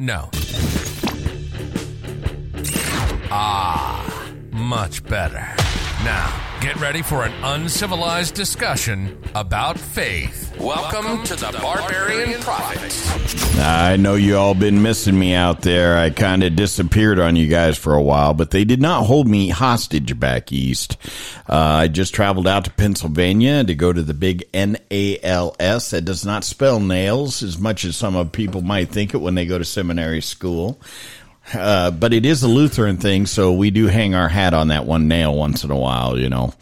No. Ah, much better. Now, get ready for an uncivilized discussion about faith. Welcome, to the Barbarian Prophets. I know you all been missing me out there. I kind of disappeared on you guys for a while, but they did not hold me hostage back east. Uh, I just traveled out to Pennsylvania to go to the big NALS. That does not spell nails as much as some of people might think it when they go to seminary school. Uh, but it is a Lutheran thing, so we do hang our hat on that one nail once in a while, you know.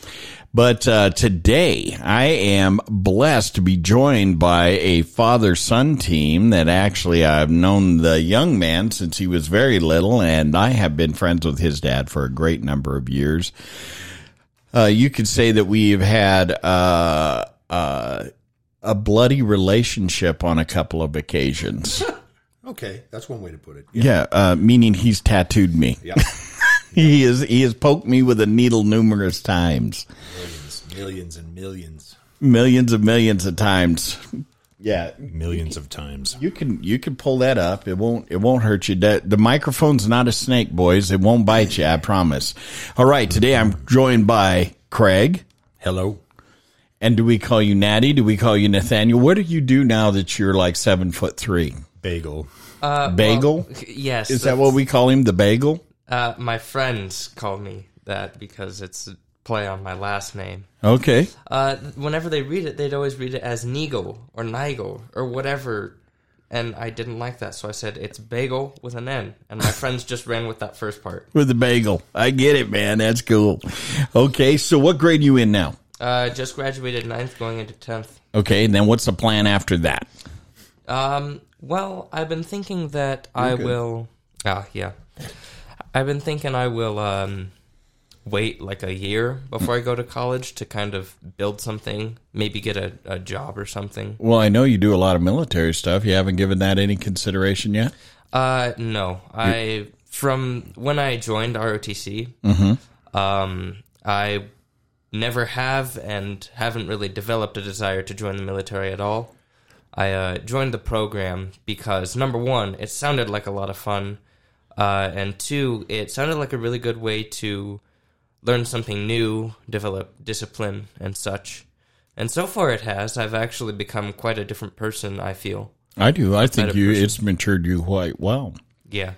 But uh, today, I am blessed to be joined by a father son team that actually I've known the young man since he was very little, and I have been friends with his dad for a great number of years. Uh, you could say that we've had uh, uh, a bloody relationship on a couple of occasions. Okay, that's one way to put it. Yeah, uh, meaning he's tattooed me. Yeah. He is he has poked me with a needle numerous times, millions, millions and millions, millions of millions of times. Yeah, millions of times. you can you can pull that up. It won't it won't hurt you. The, the microphone's not a snake, boys. It won't bite you. I promise. All right, today I'm joined by Craig. Hello. And do we call you Natty? Do we call you Nathaniel? What do you do now that you're like seven foot three? Bagel. Uh, Bagel? well, yes. Is that what we call him? The bagel? Uh, my friends call me that because it's a play on my last name. Okay. Uh, whenever they read it, they'd always read it as Nigel or Nigel or whatever. And I didn't like that, so I said it's bagel with an N. And my friends just ran with that first part. With the bagel. I get it, man. That's cool. Okay, so what grade are you in now? Uh, just graduated ninth, going into tenth. Okay, and then what's the plan after that? Um, well, I've been thinking that I will. Ah, yeah. I've been thinking I will um, wait like a year before I go to college to kind of build something, maybe get a, a job or something. Well, I know you do a lot of military stuff. You haven't given that any consideration yet? Uh, no, I from when I joined ROTC, um, I never have and haven't really developed a desire to join the military at all. I uh, joined the program because number one, it sounded like a lot of fun, uh, and two, it sounded like a really good way to learn something new, develop discipline, and such. And so far, it has. I've actually become quite a different person. I feel. I do. I think you person. it's matured you quite well. Yeah.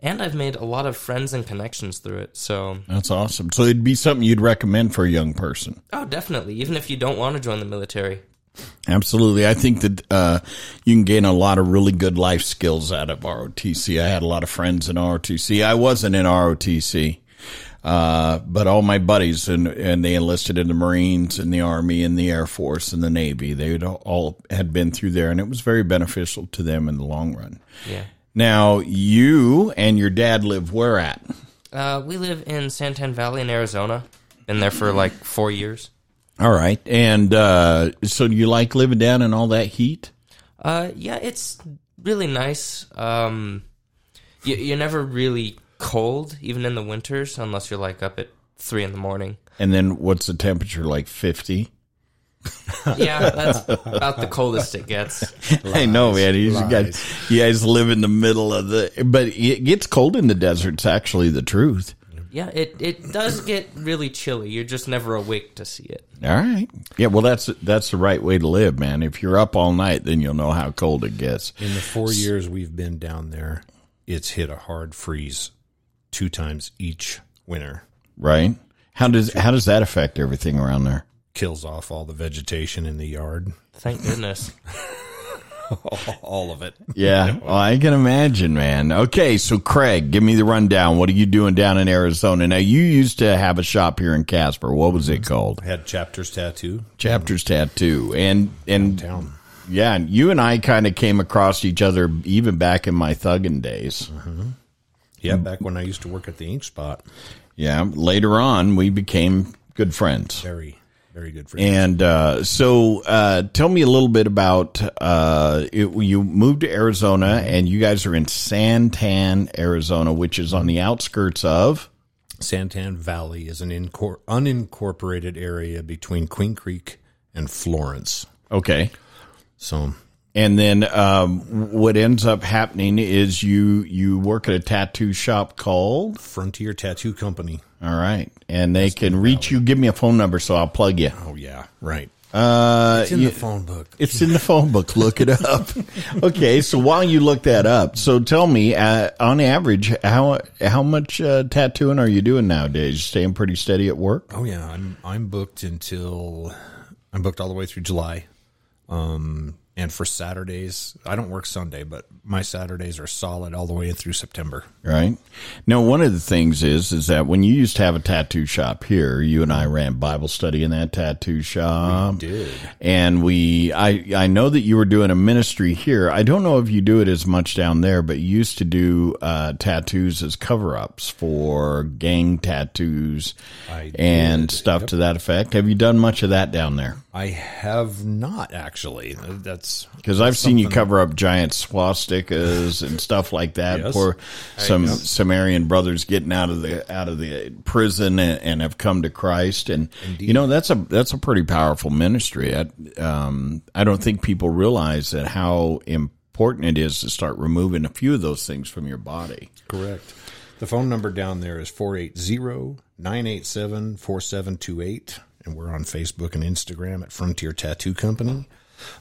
And I've made a lot of friends and connections through it. So, That's awesome. So it'd be something you'd recommend for a young person. oh, definitely. Even if you don't want to join the military. Absolutely. I think that uh, you can gain a lot of really good life skills out of ROTC. I had a lot of friends in ROTC. I wasn't in ROTC, uh, but all my buddies and, and they enlisted in the Marines and the Army and the Air Force and the Navy. They all had been through there, and it was very beneficial to them in the long run. Yeah. Now, you and your dad live where at? Uh, we live in Santan Valley in Arizona. Been there for like four years. All right. And uh, so do you like living down in all that heat? Uh, yeah, it's really nice. Um, you, you're never really cold, even in the winters, unless you're like up at three in the morning. And then what's the temperature like 50? Yeah, that's about the coldest it gets. I know, man. You lies. guys, you guys live in the middle of the, but it gets cold in the desert. It's actually the truth. Yeah, it, it does get really chilly. You're just never awake to see it. All right. Yeah. Well, that's that's the right way to live, man. If you're up all night, then you'll know how cold it gets. In the four years we've been down there, it's hit a hard freeze two times each winter. Right. How does how does that affect everything around there? Kills off all the vegetation in the yard. Thank goodness. all of it. Yeah. Well, I can imagine, man. Okay. So, Craig, give me the rundown. What are you doing down in Arizona? Now, you used to have a shop here in Casper. What was it called? I had chapters tattoo Chapters Tattoo. And and down. Yeah, and you and I kind of came across each other even back in my thugging days. Mm-hmm. Yeah, back when I used to work at the ink spot. Yeah, later on we became good friends. Very, very good for you. And uh, so, uh, tell me a little bit about uh, it, you moved to Arizona, and you guys are in Santan, Arizona, which is on the outskirts of. Santan Valley is an incor- unincorporated area between Queen Creek and Florence. Okay, So And then um, what ends up happening is you you work at a tattoo shop called. Frontier Tattoo Company. All right, and they can reach you. Give me a phone number so I'll plug you. Oh yeah, right. Uh, It's in you- the phone book. It's in the phone book. Look it up. okay, so while you look that up, so tell me, uh, on average, how how much uh, tattooing are you doing nowadays? You staying pretty steady at work? Oh yeah, I'm I'm booked until I'm booked all the way through July. Um, and for Saturdays, I don't work Sunday, but my Saturdays are solid all the way through September. Right. Now, one of the things is is that when you used to have a tattoo shop here, you and I ran Bible study in that tattoo shop. did. And we, I, I know that you were doing a ministry here. I don't know if you do it as much down there, but you used to do uh, tattoos as cover ups for gang tattoos I and did, stuff to that effect. Have you done much of that down there? I have not actually. That's Because I've seen you cover up giant swastikas and stuff like that Yes. for some Samarian brothers getting out of the out of the prison and, and have come to Christ. And you know that's a that's a pretty powerful ministry. I, um, I don't think people realize that how important it is to start removing a few of those things from your body. correct. The phone number down there is 480-987-4728 and we're on Facebook and Instagram at Frontier Tattoo Company.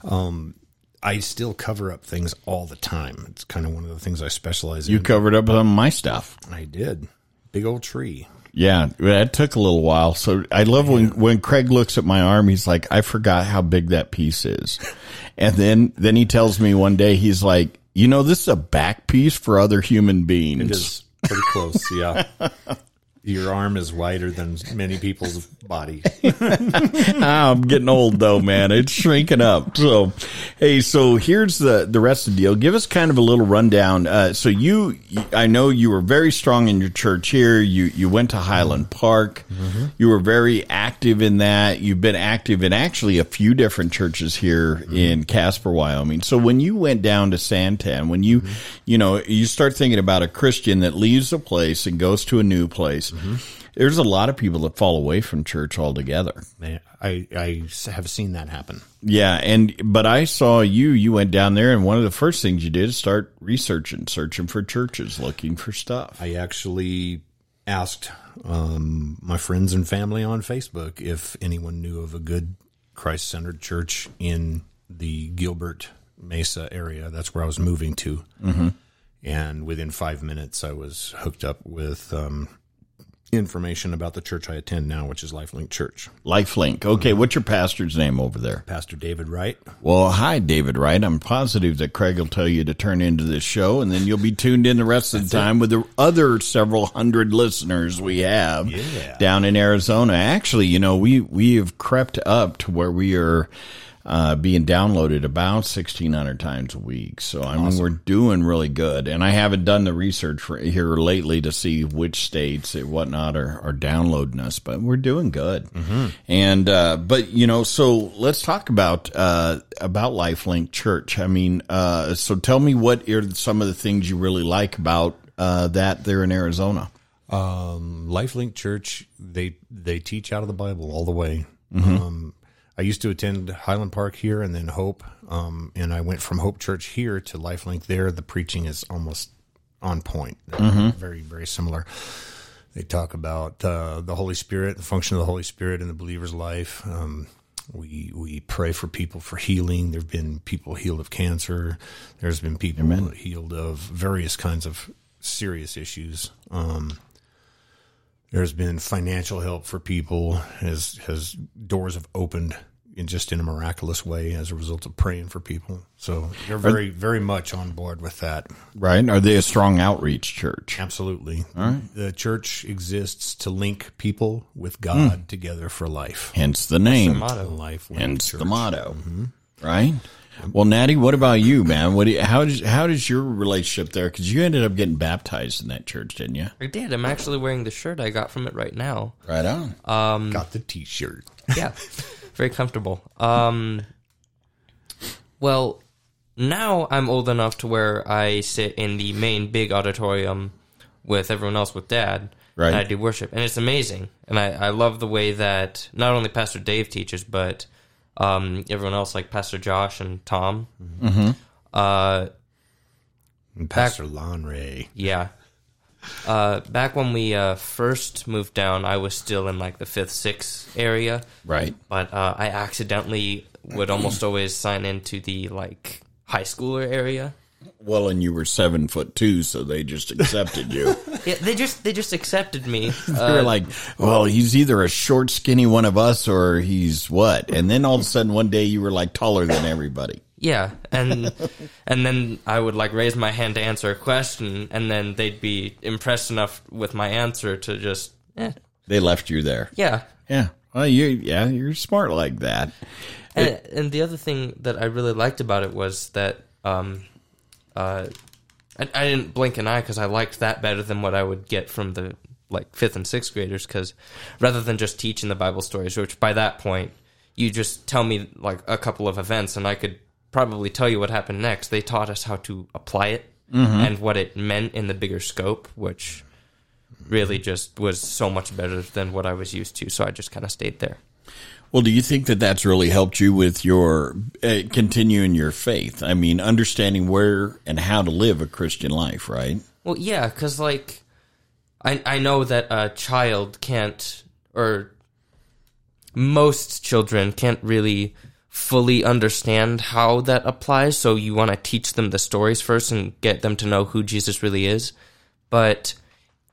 Um, I still cover up things all the time. It's kind of one of the things I specialize in. You covered up some of my stuff. I did. Big old tree. Yeah, that took a little while. So I love when when Craig looks at my arm. He's like, "I forgot how big that piece is," and then then he tells me one day he's like, "You know, this is a back piece for other human beings." It is pretty close, yeah. Your arm is wider than many people's body. I'm getting old though, man. It's shrinking up. So, hey, so here's the the rest of the deal. Give us kind of a little rundown. Uh, so you, I know you were very strong in your church here. You you went to Highland Park. Mm-hmm. You were very active in that. You've been active in actually a few different churches here mm-hmm. in Casper, Wyoming. So when you went down to Santan, when you, mm-hmm. you know, you start thinking about a Christian that leaves a place and goes to a new place. There's a lot of people that fall away from church altogether. Man, I, I have seen that happen. Yeah, and but I saw you. You went down there, and one of the first things you did is start researching, searching for churches, looking for stuff. I actually asked um, my friends and family on Facebook if anyone knew of a good Christ centered church in the Gilbert Mesa area. That's where I was moving to. Mm-hmm. And within five minutes, I was hooked up with um, information about the church I attend now, which is Lifelink Church. Lifelink. Okay, what's your pastor's name over there? Pastor David Wright. Well, hi, David Wright. I'm positive that Craig will tell you to turn into this show, and then you'll be tuned in the rest of the time with the other several hundred listeners we have Yeah. down in Arizona. Actually, you know, we we have crept up to where we are. Uh, being downloaded about 1600 times a week. So, I mean, we're doing really good. And I haven't done the research for here lately to see which states and whatnot are, are downloading us, but we're doing good. And, uh, but, you know, so let's talk about, uh, about Lifelink Church. I mean, uh, so tell me what are some of the things you really like about, uh, that there in Arizona? Um, Lifelink Church, they they teach out of the Bible all the way. Um, I used to attend Highland Park here and then Hope, um, and I went from Hope Church here to Lifelink there. The preaching is almost on point, very very similar. They talk about uh, the Holy Spirit, the function of the Holy Spirit in the believer's life. Um, we we pray for people for healing. There've been people healed of cancer. There's been people healed of various kinds of serious issues. Um, there's been financial help for people has has doors have opened in just in a miraculous way as a result of praying for people. So they're very very much on board with that. Right? Are they a strong outreach church? Absolutely. The church exists to link people with God hmm. together for life. Hence the name. Motto. Life linked Hence the motto, mm-hmm. right? Well, Natty, what about you, man? What do you, how does how does your relationship there? Because you ended up getting baptized in that church, didn't you? I did. I'm actually wearing the shirt I got from it right now. Right on. Um, Got the T-shirt. Yeah, very comfortable. Um, well, now I'm old enough to where I sit in the main big auditorium with everyone else with Dad. Right. And I do worship, and it's amazing. And I, I love the way that not only Pastor Dave teaches, but um, everyone else, like Pastor Josh and Tom. Uh, And Pastor Lonray. yeah. Uh, back when we uh, first moved down, I was still in like the fifth, sixth area, Right. but uh, I accidentally would almost always sign into the like high schooler area. Well, and you were seven foot two, so they just accepted you. Yeah, they just they just accepted me. they Uh, were like, well, he's either a short, skinny one of us or he's what? And then all of a sudden, one day you were like taller than everybody. Yeah, and and then I would like raise my hand to answer a question, and then they'd be impressed enough with my answer to just, eh, They left you there. yeah. Yeah. Well, you, yeah, you're smart like that. And, and the other thing that I really liked about it was that um, uh, I, I didn't blink an eye because I liked that better than what I would get from the like fifth and sixth graders. Because rather than just teaching the Bible stories, which by that point you just tell me like a couple of events and I could probably tell you what happened next. They taught us how to apply it and what it meant in the bigger scope, which really just was so much better than what I was used to. So I just kind of stayed there. Well, do you think that that's really helped you with your uh, continuing your faith? I mean, understanding where and how to live a Christian life, right? Well, yeah, because like I I know that a child can't or most children can't really fully understand how that applies. So you want to teach them the stories first and get them to know who Jesus really is. But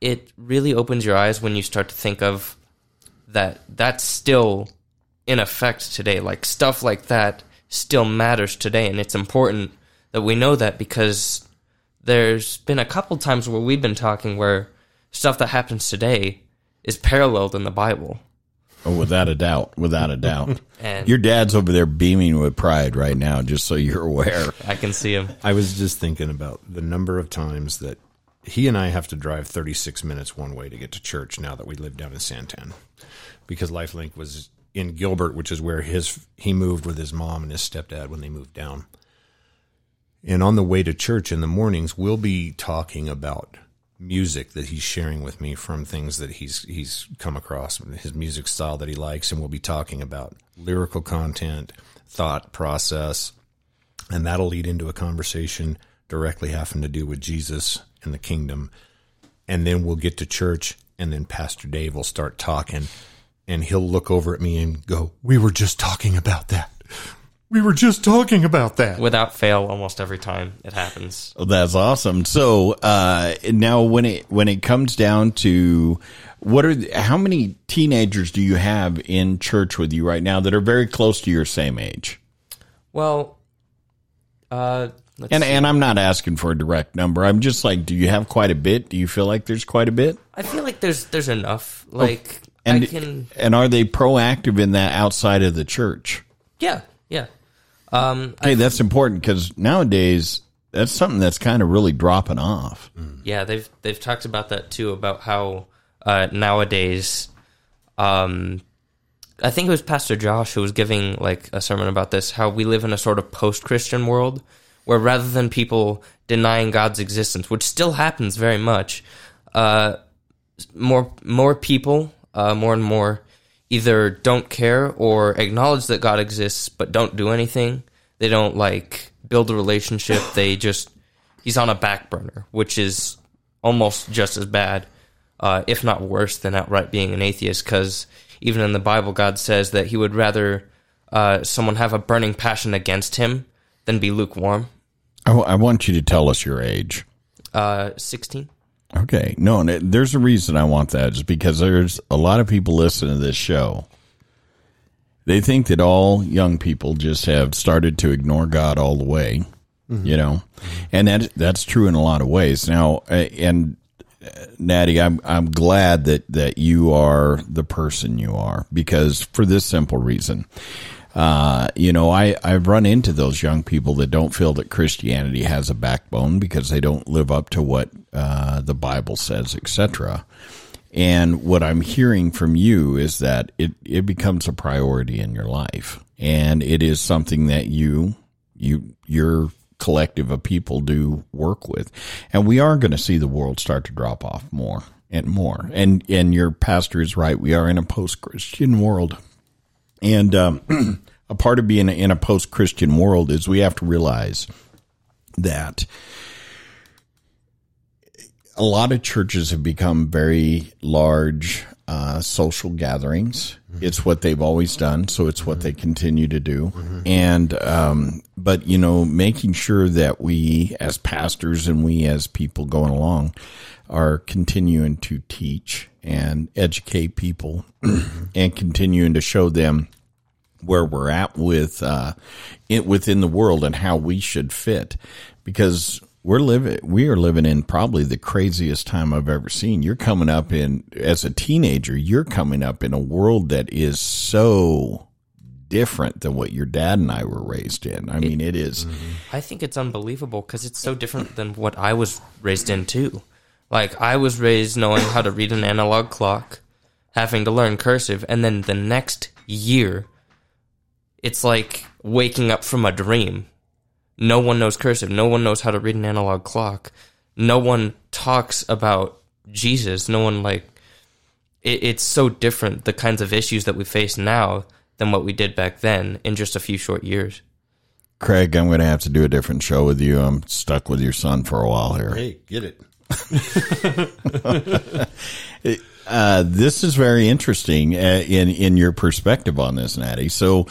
it really opens your eyes when you start to think of that that's still in effect today. Like stuff like that still matters today, and it's important that we know that because there's been a couple times where we've been talking where stuff that happens today is paralleled in the Bible. Oh, without a doubt, without a doubt. And Your dad's over there beaming with pride right now, just so you're aware. I can see him. I was just thinking about the number of times that he and I have to drive 36 minutes one way to get to church now that we live down in Santan. Because Lifelink was in Gilbert, which is where his he moved with his mom and his stepdad when they moved down. And on the way to church in the mornings, we'll be talking about music that he's sharing with me from things that he's he's come across, his music style that he likes, and we'll be talking about lyrical content, thought process, and that'll lead into a conversation directly having to do with Jesus and the kingdom. And then we'll get to church, and then Pastor Dave will start talking, and he'll look over at me and go, "We were just talking about that. We were just talking about that." Without fail, almost every time it happens. Oh, that's awesome. So uh, now, when it when it comes down to what are how many teenagers do you have in church with you right now that are very close to your same age? Well, uh, let's And see. and I'm not asking for a direct number. I'm just like, do you have quite a bit? Do you feel like there's quite a bit? I feel like there's there's enough. Like And I can, and are they proactive in that outside of the church? yeah, yeah. Um, Hey, that's important because nowadays that's something that's kind of really dropping off. Yeah, they've they've talked about that too about how uh, nowadays, um, I think it was Pastor Josh who was giving like a sermon about this. How we live in a sort of post-Christian world where rather than people denying God's existence, which still happens very much, uh, more more people, uh, more and more, either don't care or acknowledge that God exists but don't do anything. They don't like build a relationship. They just he's on a back burner, which is almost just as bad, uh, if not worse, than outright being an atheist. Because even in the Bible, God says that He would rather uh, someone have a burning passion against Him than be lukewarm. I, I want you to tell us your age. Uh, Sixteen. Okay. No, and there's a reason I want that is because there's a lot of people listening to this show. They think that all young people just have started to ignore God all the way, you know, and that that's true in a lot of ways. Now, and uh, Natty, I'm I'm glad that that you are the person you are because for this simple reason. Uh, you know, I, I've run into those young people that don't feel that Christianity has a backbone because they don't live up to what uh, the Bible says, etc. And what I'm hearing from you is that it, it becomes a priority in your life, and it is something that you you your collective of people do work with, and we are going to see the world start to drop off more and more. And and your pastor is right. We are in a post Christian world. And um, a part of being in a post Christian world is we have to realize that a lot of churches have become very large uh, social gatherings. It's what they've always done, so it's what they continue to do. And um, but you know, making sure that we as pastors and we as people going along are continuing to teach and educate people and continuing to show them where we're at with uh, it within the world and how we should fit because we're living we are living in probably the craziest time I've ever seen. You're coming up in as a teenager, you're coming up in a world that is so different than what your dad and I were raised in. I mean, it is- I think it's unbelievable because it's so different than what I was raised in too. Like I was raised knowing how to read an analog clock, having to learn cursive, and then the next year, it's like waking up from a dream. No one knows cursive. No one knows how to read an analog clock. No one talks about Jesus. No one like it, it's so different the kinds of issues that we face now than what we did back then in just a few short years. Craig, I'm going to have to do a different show with you. I'm stuck with your son for a while here. Hey, get it. Uh, this is very interesting uh, in in your perspective on this, Natty. So,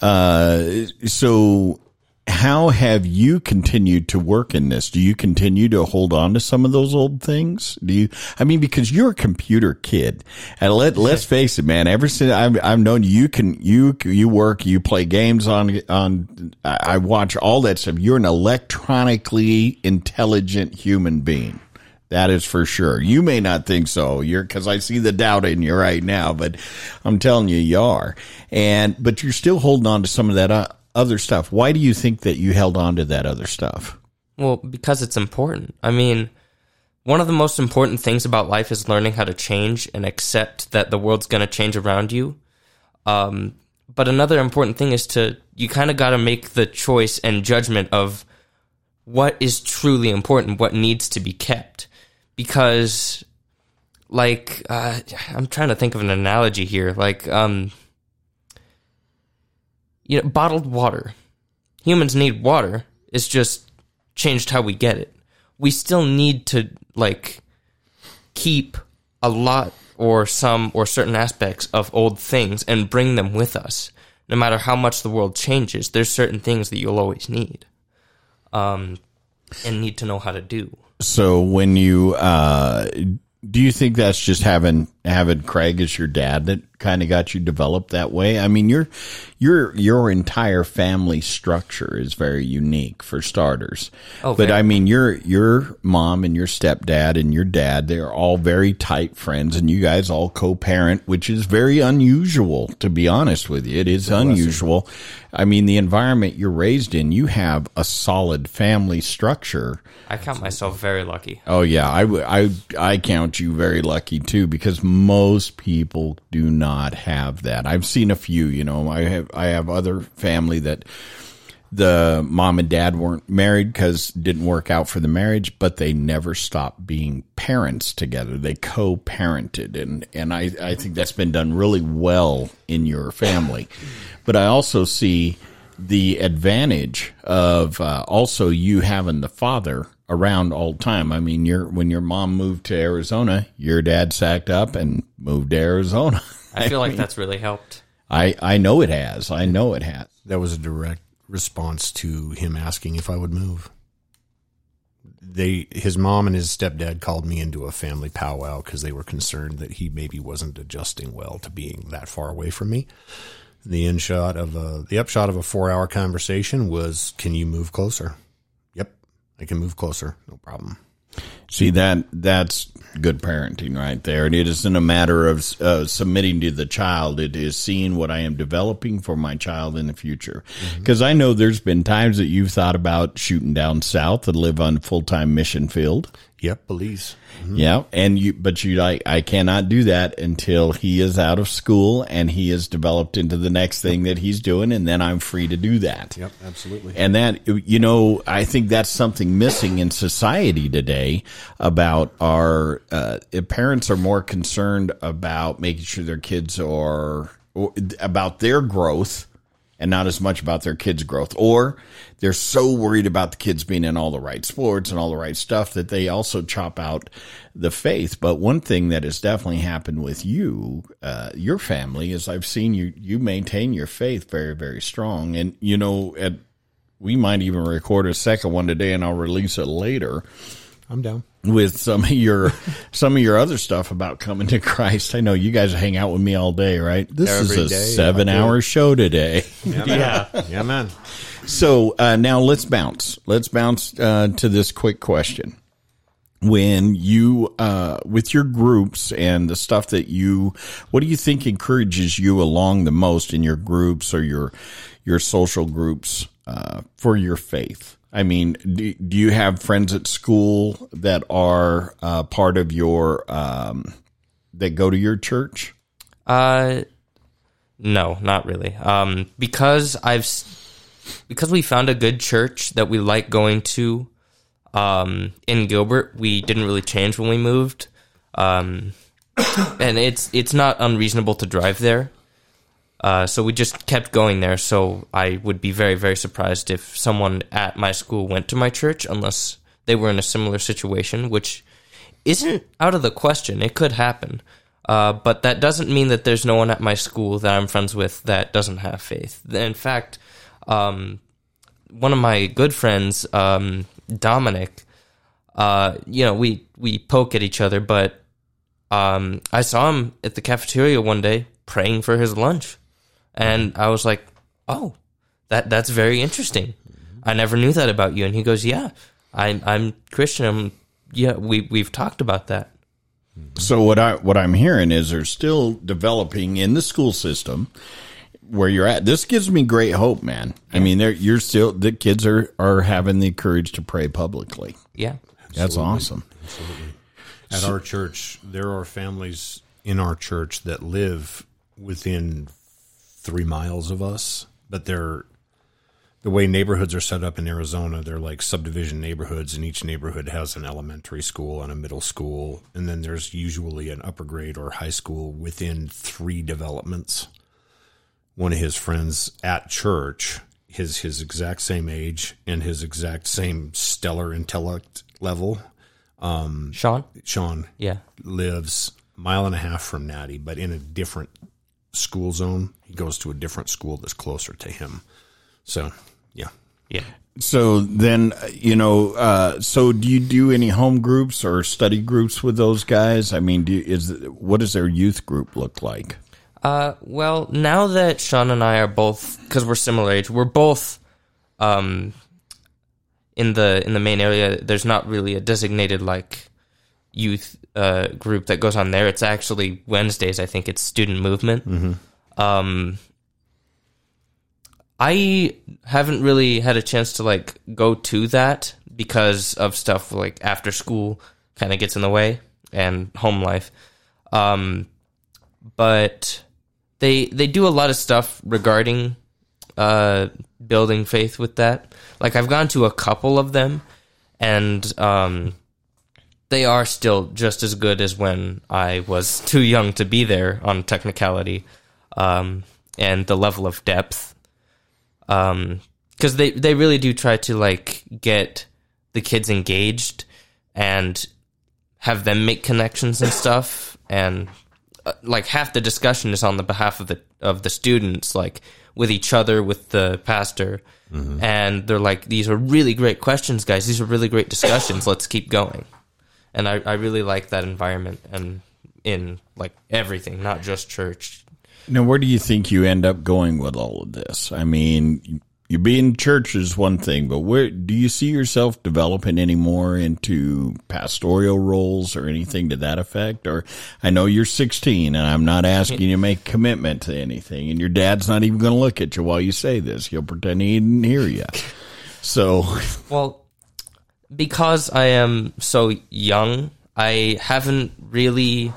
uh, so how have you continued to work in this? Do you continue to hold on to some of those old things? Do you? I mean, because you're a computer kid, and let let's face it, man. Ever since I've I've known you, can you you work, you play games on on. I I watch all that stuff. You're an electronically intelligent human being. That is for sure. You may not think so. You're because I see the doubt in you right now, but I'm telling you, you are. And but you're still holding on to some of that uh, other stuff. Why do you think that you held on to that other stuff? Well, because it's important. I mean, one of the most important things about life is learning how to change and accept that the world's going to change around you. Um, but another important thing is to, you kind of got to make the choice and judgment of what is truly important, what needs to be kept. Because, like, uh, I'm trying to think of an analogy here. Like, um, you know, bottled water. Humans need water. It's just changed how we get it. We still need to like keep a lot or some or certain aspects of old things and bring them with us. No matter how much the world changes, there's certain things that you'll always need. Um and need to know how to do. So when you uh, do you think that's just having having Craig as your dad that kind of got you developed that way? I mean, your your your entire family structure is very unique for starters. Oh, but. I mean, your your mom and your stepdad and your dad, they're all very tight friends, and you guys all co-parent, which is very unusual. To be honest with you, it is unusual. I mean, the environment you're raised in, you have a solid family structure. I count myself very lucky. Oh yeah, I I I count you very lucky too because most people do not have that. I've seen a few, you know, I have, I have other family that the mom and dad weren't married because didn't work out for the marriage, but they never stopped being parents together. They co-parented and, and I, I think that's been done really well in your family. But I also see the advantage of uh, also you having the father around all the time. I mean, your when your mom moved to Arizona, your dad sacked up and moved to Arizona. I feel like that's really helped. I I know it has. I know it has. That was a direct response to him asking if I would move. They, his mom and his stepdad called me into a family powwow because they were concerned that he maybe wasn't adjusting well to being that far away from me. The in shot of a, the upshot of a four hour conversation was, "Can you move closer?" Yep, I can move closer, no problem. See that that's good parenting right there, and it isn't a matter of uh, submitting to the child. It is seeing what I am developing for my child in the future. Because I know there's been times that you've thought about shooting down south and live on full time mission field. Yep, Belize. Yeah, and you, but you like, I cannot do that until he is out of school and he is developed into the next thing that he's doing, and then I'm free to do that. Yep, absolutely. And that, you know, I think that's something missing in society today about our uh, parents are more concerned about making sure their kids are or, about their growth and not as much about their kids' growth. Or they're so worried about the kids being in all the right sports and all the right stuff that they also chop out the faith. But one thing that has definitely happened with you, uh, your family, is I've seen you, you maintain your faith very, very strong. And, you know, at, we might even record a second one today and I'll release it later I'm down. With some of your some of your other stuff about coming to Christ. I know you guys hang out with me all day, right? This Every is a day, seven I do. hour show today. Yeah. Yeah, man. So uh, now let's bounce. Let's bounce uh, to this quick question. When you, uh, with your groups and the stuff that you, what do you think encourages you along the most in your groups or your your social groups uh, for your faith? I mean, do, do you have friends at school that are uh, part of your um, that go to your church? Uh, no, not really. Um, because I've because we found a good church that we like going to. Um, in Gilbert, we didn't really change when we moved. Um, and it's it's not unreasonable to drive there. Uh, so we just kept going there. So I would be very very surprised if someone at my school went to my church unless they were in a similar situation, which isn't out of the question. It could happen. Uh, but that doesn't mean that there's no one at my school that I'm friends with that doesn't have faith. In fact, um, one of my good friends, um, Dominic, uh, you know, we, we poke at each other, but um, I saw him at the cafeteria one day praying for his lunch. And I was like, oh, that that's very interesting. I never knew that about you. And he goes, yeah, I, I'm Christian. I'm, yeah, we, we've talked about that. So what I what I'm hearing is they're still developing in the school system where you're at. This gives me great hope, man. I mean, they're you're still the kids are are having the courage to pray publicly. Yeah. That's awesome. Absolutely. At our church, there are families in our church that live within three miles of us, but they're the way neighborhoods are set up in Arizona, they're like subdivision neighborhoods, and each neighborhood has an elementary school and a middle school, and then there's usually an upper grade or high school within three developments. One of his friends at church, his his exact same age and his exact same stellar intellect level, um, Sean? Sean Yeah. lives mile and a half from Natty, but in a different school zone. He goes to a different school that's closer to him. So, yeah. Yeah. So then, uh, you know, uh, so do you do any home groups or study groups with those guys? I mean, do you, is what does their youth group look like? Uh, well, now that Sean and I are both, because we're similar age, we're both, um, in the in the main area. There's not really a designated like youth uh, group that goes on there. It's actually Wednesdays. I think it's student movement. Um, I haven't really had a chance to like go to that because of stuff like after school kind of gets in the way and home life. Um, but they they do a lot of stuff regarding uh, building faith with that. Like I've gone to a couple of them, and um, they are still just as good as when I was too young to be there on technicality um, and the level of depth. Because they they really do try to like get the kids engaged and have them make connections and stuff. And uh, like half the discussion is on the behalf of the of the students like with each other with the pastor. And they're like these are really great questions guys. These are really great discussions. Let's keep going and I, I really like that environment and in like everything not just church Now, where do you think you end up going with all of this? I mean, you being church is one thing, but where do you see yourself developing any more into pastoral roles or anything to that effect? Or I know you're 16 and I'm not asking you to make commitment to anything and your dad's not even going to look at you while you say this. He'll pretend he didn't hear you. So, Well, because I am so young, I haven't really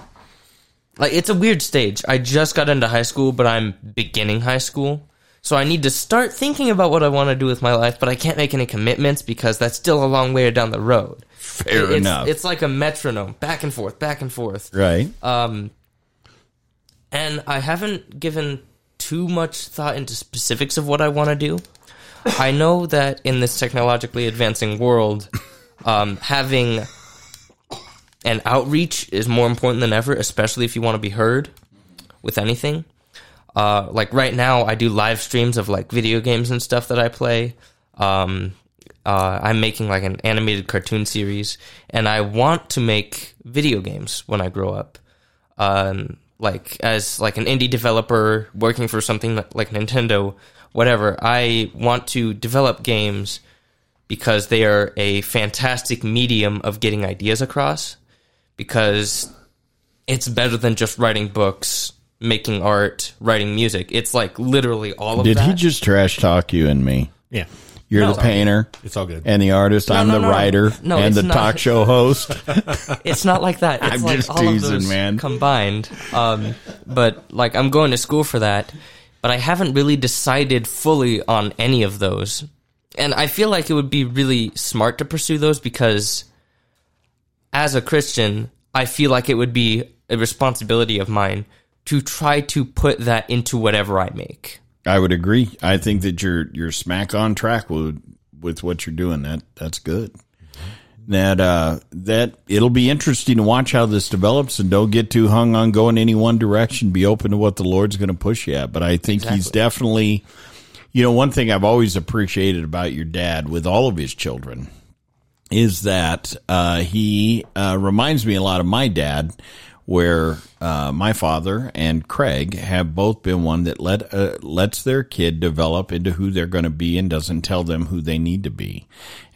like it's a weird stage. I just got into high school, but I'm beginning high school. So I need to start thinking about what I want to do with my life, but I can't make any commitments because that's still a long way down the road. fair it's, enough. It's like a metronome, back and forth, back and forth. right. Um, and I haven't given too much thought into specifics of what I want to do. I know that in this technologically advancing world, um, having an outreach is more important than ever, especially if you want to be heard with anything. Uh, like right now, I do live streams of like video games and stuff that I play. Um, uh, I'm making like an animated cartoon series, and I want to make video games when I grow up. Um, like as like an indie developer working for something like- like Nintendo, whatever. I want to develop games because they are a fantastic medium of getting ideas across. Because it's better than just writing books, making art, writing music. It's like literally all of Did that. he just trash talk you and me? Yeah. You're No. the painter It's all good. and the artist. I'm no, the no. writer No, and it's the not. talk show host. it's not like that. It's I'm like just all of teasing, those man. combined. Um, but like I'm going to school for that, but I haven't really decided fully on any of those. And I feel like it would be really smart to pursue those because as a Christian, I feel like it would be a responsibility of mine to try to put that into whatever I make. I would agree. I think that you're you're smack on track with with what you're doing. That that's good. That uh that it'll be interesting to watch how this develops and don't get too hung on going any one direction. Be open to what the Lord's going to push you at. But I think he's definitely you know, one thing I've always appreciated about your dad with all of his children is that uh, he uh, reminds me a lot of my dad, where uh, my father and Craig have both been one that let uh, lets their kid develop into who they're going to be and doesn't tell them who they need to be,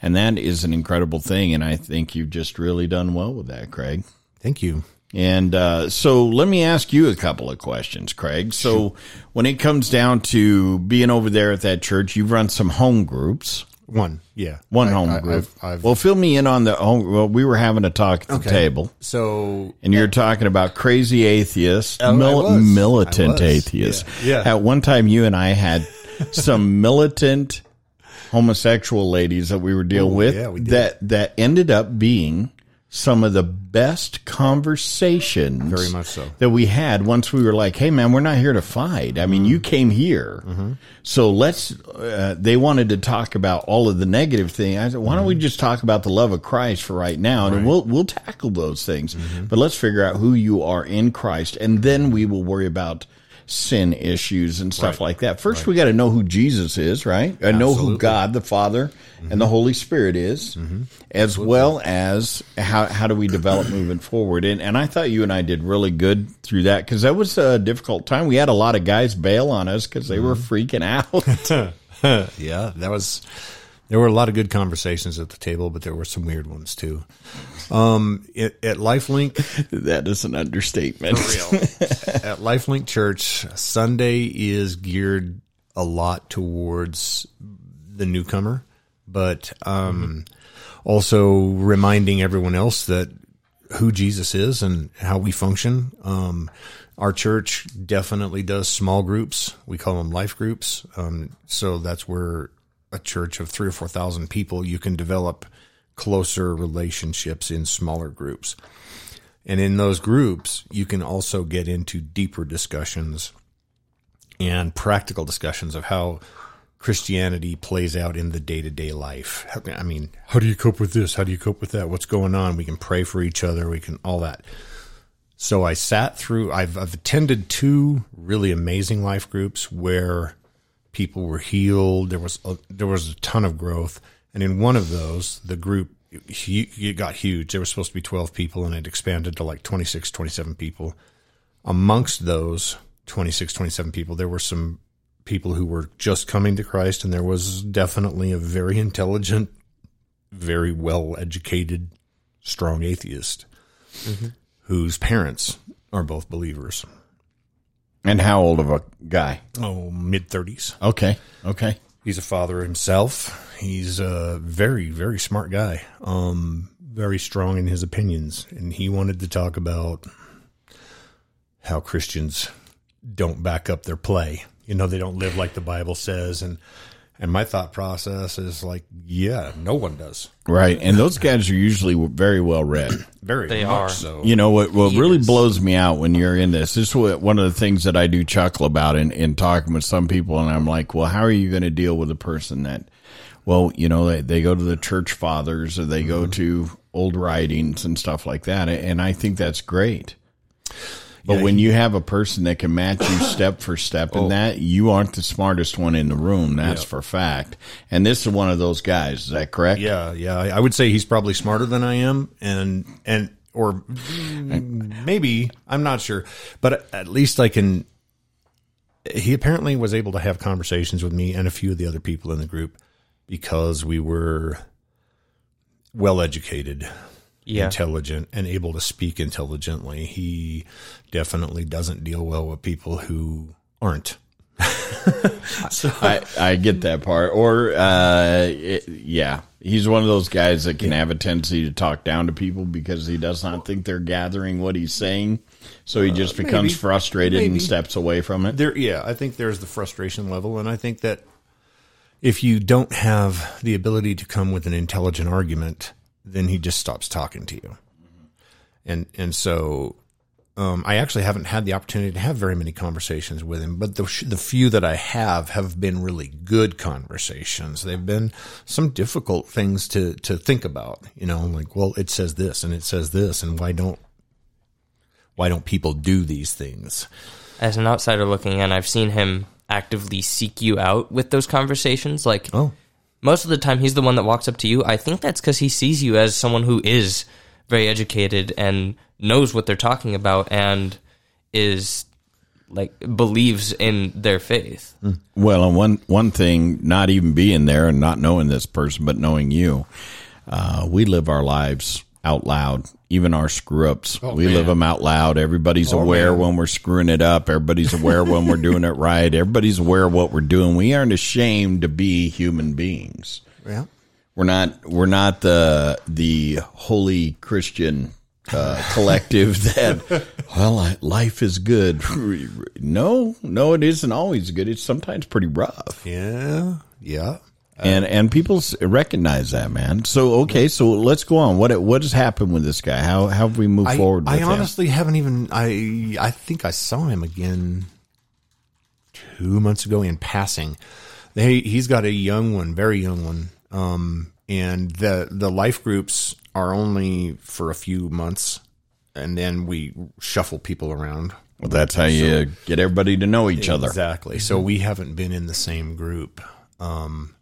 and that is an incredible thing. And I think you've just really done well with that, Craig. Thank you. And uh, so let me ask you a couple of questions, Craig. So when it comes down to being over there at that church, you've run some home groups. One. Yeah. One I- home I- group. I've, I've, well, fill me in on the home. Well, we were having a talk at the Okay. table, so and you're uh, talking about crazy atheists, Oh, I mil- militant atheists. Yeah. Yeah. At one time, you and I had some militant homosexual ladies that we were dealing Ooh, with yeah, we that that ended up being some of the best conversations Very much so. that we had once we were like hey man we're not here to fight i mean Mm-hmm. you came here so let's uh, they wanted to talk about all of the negative thing i said why Mm-hmm. don't we just talk about the love of christ for right now and we'll we'll tackle those things Mm-hmm. but let's figure out who you are in christ and then we will worry about sin issues and stuff like that. First we got to know who jesus is right? And know who god the father and the holy spirit is mm-hmm. as well as how how do we develop moving forward. And and i thought you and i did really good through that because that was a difficult time. We had a lot of guys bail on us because they were mm-hmm. freaking out. Yeah, that was. There were a lot of good conversations at the table, but there were some weird ones too. Um, at, at LifeLink, that is an understatement at LifeLink Church, Sunday is geared a lot towards the newcomer, but um, also reminding everyone else that who Jesus is and how we function. Um, our church definitely does small groups. We call them life groups. Um, so that's where a church of three or four thousand people you can develop closer relationships in smaller groups. And in those groups, you can also get into deeper discussions and practical discussions of how Christianity plays out in the day to day life. I mean, how do you cope with this? How do you cope with that? What's going on? We can pray for each other. We can all that. So I sat through, I've, I've attended two really amazing life groups where people were healed. There was a, there was a ton of growth. And in one of those, the group, it got huge. There were supposed to be 12 people and it expanded to like 26, 27 people. Amongst those 26, 27 people, there were some people who were just coming to Christ, and there was definitely a very intelligent, very well educated, strong atheist mm-hmm. whose parents are both believers. and how old of a guy Oh, mid 30s. okay okay He's a father himself. He's a very, very smart guy. Um, very strong in his opinions, and he wanted to talk about how Christians don't back up their play. You know, they don't live like the Bible says, and And my thought process is like, yeah, no one does. Right. And those guys are usually very well read. Very They much are. so. You know what? What really Years. blows me out when you're in this. This is what, one of the things that I do chuckle about in, in talking with some people, and I'm like, well, how are you going to deal with a person that, well, you know, they, they go to the church fathers or they go mm-hmm. to old writings and stuff like that, and I think that's great. But Yeah, when you have a person that can match you step for step in oh. that, you aren't the smartest one in the room. That's for fact. And this is one of those guys. Is that correct? Yeah, yeah. I would say he's probably smarter than I am, and and or maybe I'm not sure, but at least I can. He apparently was able to have conversations with me and a few of the other people in the group because we were well educated, Yeah. intelligent, and able to speak intelligently. He definitely doesn't deal well with people who aren't. so, I, I get that part. Or, uh, it- yeah, he's one of those guys that can have a tendency to talk down to people because he does not think they're gathering what he's saying. So he just becomes Uh, maybe. frustrated and steps away from it. There, yeah, I think there's the frustration level, and I think that if you don't have the ability to come with an intelligent argument, then he just stops talking to you. And and so, um, I actually haven't had the opportunity to have very many conversations with him, but the the few that I have have been really good conversations. They've been some difficult things to to think about. You know, like well, it says this and it says this, and why don't why don't people do these things? As an outsider looking in, I've seen him actively seek you out with those conversations. Like Oh. most of the time, he's the one that walks up to you. I think that's because he sees you as someone who is very educated and knows what they're talking about and is like believes in their faith. Well, and one one thing, not even being there and not knowing this person, but knowing you, uh, we live our lives out loud. Even our screw ups, we live them out loud. Everybody's aware when we're screwing it up. Everybody's aware when we're doing it right. Everybody's aware of what we're doing. We aren't ashamed to be human beings. Yeah. We're not. We're not the the holy Christian uh, collective that. Well, I- life is good. No, no, it isn't always good. It's sometimes pretty rough, Yeah. Yeah. And and people recognize that, man. So okay, so let's go on. What what has happened with this guy? How how have we moved I, forward? With I him? honestly haven't even I I think I saw him again two months ago in passing. They he's got a young one, very young one. Um and the the life groups are only for a few months and then we shuffle people around. Well, that's how you get everybody to know each other. Exactly. So we haven't been in the same group. Um,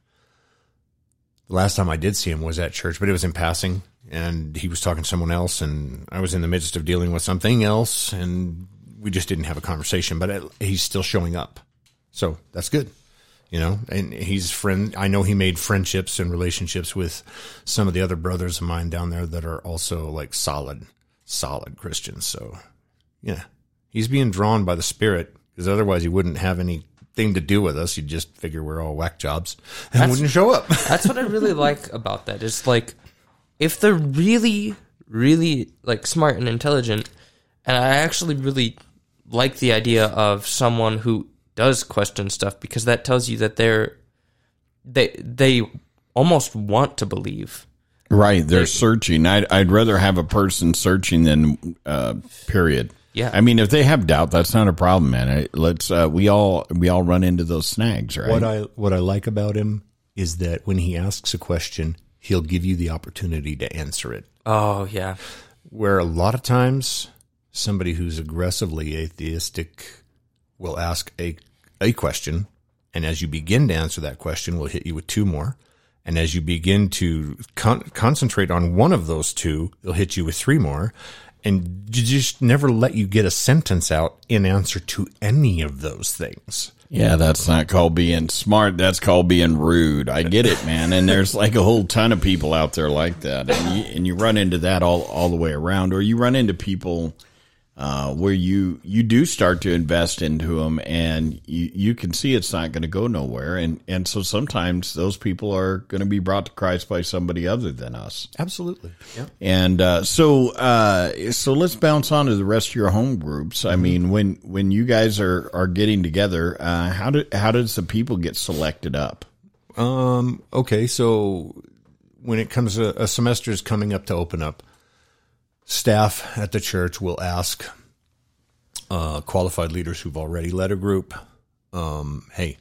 the last time I did see him was at church, but it was in passing, and he was talking to someone else, and I was in the midst of dealing with something else, and we just didn't have a conversation. But it, he's still showing up, so that's good. You know, and he's friend. I know he made friendships and relationships with some of the other brothers of mine down there that are also like solid, solid Christians. So, yeah, he's being drawn by the Spirit because otherwise he wouldn't have anything to do with us. You'd just figure we're all whack jobs and wouldn't show up. That's what I really like about that. Is like if they're really, really like smart and intelligent, and I actually really like the idea of someone who does question stuff because that tells you that they're they they almost want to believe. Right, they're searching. I'd, I'd rather have a person searching than uh, period. Yeah. I mean, if they have doubt, that's not a problem, man. Let's uh, we all we all run into those snags, right? What I what I like about him is that when he asks a question, he'll give you the opportunity to answer it. Oh yeah, Where a lot of times somebody who's aggressively atheistic will ask a a question, and as you begin to answer that question, we'll hit you with two more. And as you begin to con- concentrate on one of those two, they'll hit you with three more. And just never let you get a sentence out in answer to any of those things. Yeah, that's not called being smart. That's called being rude. I get it, man. And there's like a whole ton of people out there like that, and you, and you run into that all all the way around, or you run into people uh, where you you do start to invest into them, and you you can see it's not going to go nowhere, and and so sometimes those people are going to be brought to Christ by somebody other than us. Absolutely. Yeah. And uh, so, uh, so let's bounce on to the rest of your home groups. I mean, when when you guys are are getting together, uh, how do how does the people get selected up? Um, okay, so when it comes to a semester is coming up to open up, staff at the church will ask uh, qualified leaders who've already led a group, um, "Hey,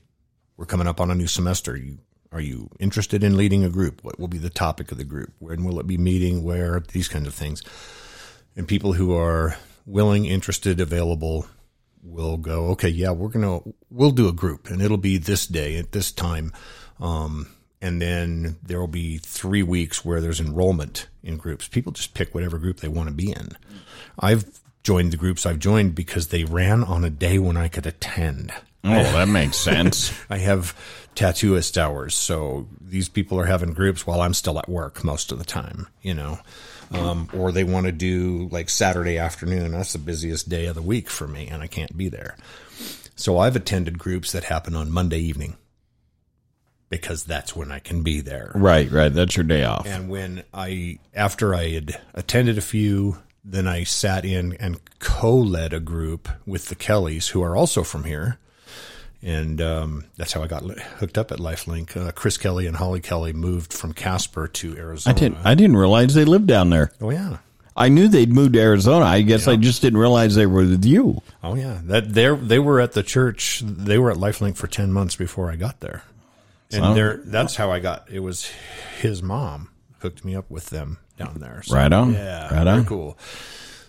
we're coming up on a new semester. You are you interested in leading a group? What will be the topic of the group? When will it be meeting? Where? These kinds of things." And people who are willing, interested, available will go, okay, yeah, we're to, we'll do a group and it'll be this day at this time. Um, and then there will be three weeks where there's enrollment in groups. People just pick whatever group they want to be in. I've joined the groups I've joined because they ran on a day when I could attend. Oh, that makes sense. I have tattooist hours, so these people are having groups while I'm still at work most of the time, you know. Um, or they want to do like Saturday afternoon. That's the busiest day of the week for me, and I can't be there. So I've attended groups that happen on Monday evening because that's when I can be there. right, right. That's your day off. And when I, after I had attended a few, then I sat in and co led a group with the Kellys, who are also from here. And um, that's how I got hooked up at Lifelink. Uh, Chris Kelly and Holly Kelly moved from Casper to Arizona. I didn't. I didn't realize they lived down there. Oh yeah, I knew they'd moved to Arizona. I guess I just didn't realize they were with you. oh yeah. That they they were at the church. They were at Lifelink for ten months before I got there. And there, that's how I got. It was his mom hooked me up with them down there. So, Right on. Yeah, Right on. cool.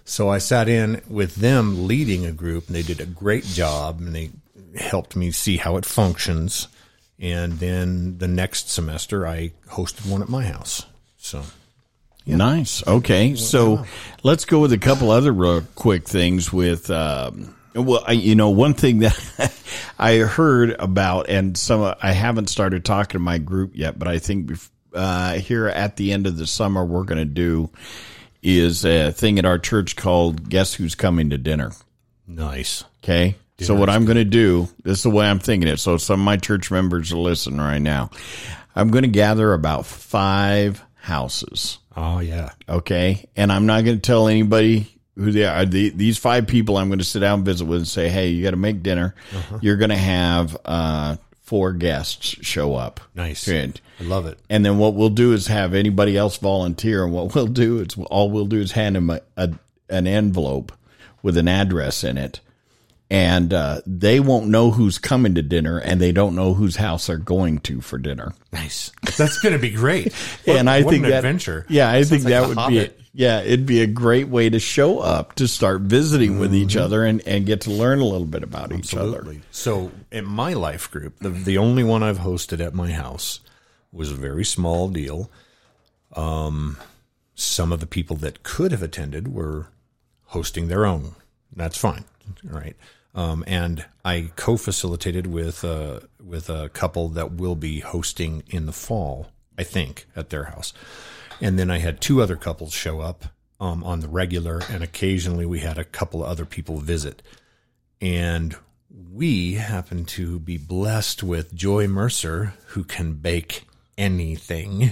So I sat in with them leading a group, and they did a great job, and they helped me see how it functions. And then the next semester, I hosted one at my house. So Nice. Okay, so let's go with a couple other real quick things. With um, well, I, you know, one thing that I heard about, and some I haven't started talking to my group yet, but I think uh, here at the end of the summer we're going to do is a thing at our church called "Guess Who's Coming to Dinner." nice. Okay. So what I'm going to do, this is the way I'm thinking it. So some of my church members are listening right now. I'm going to gather about five houses. Oh yeah, Okay. And I'm not going to tell anybody who they are. The, these five people I'm going to sit down and visit with and say, Hey, you got to make dinner. You're going to have, uh, four guests show up. nice. Good. I love it. And then what we'll do is have anybody else volunteer. And what we'll do is all we'll do is hand them a, a an envelope with an address in it. And uh, they won't know who's coming to dinner, and they don't know whose house they're going to for dinner. Nice. That's going to be great. What- and I think an that adventure. Yeah, I think like that would Hobbit. be yeah, it'd be a great way to show up to start visiting with each other and, and get to learn a little bit about each other. So, in my life group, the the only one I've hosted at my house was a very small deal. Um, some of the people that could have attended were hosting their own. That's fine, All right? Um, and I co-facilitated with uh, with a couple that will be hosting in the fall, I think, at their house. And then I had two other couples show up um, on the regular, and occasionally we had a couple of other people visit and we happen to be blessed with Joy Mercer, who can bake anything.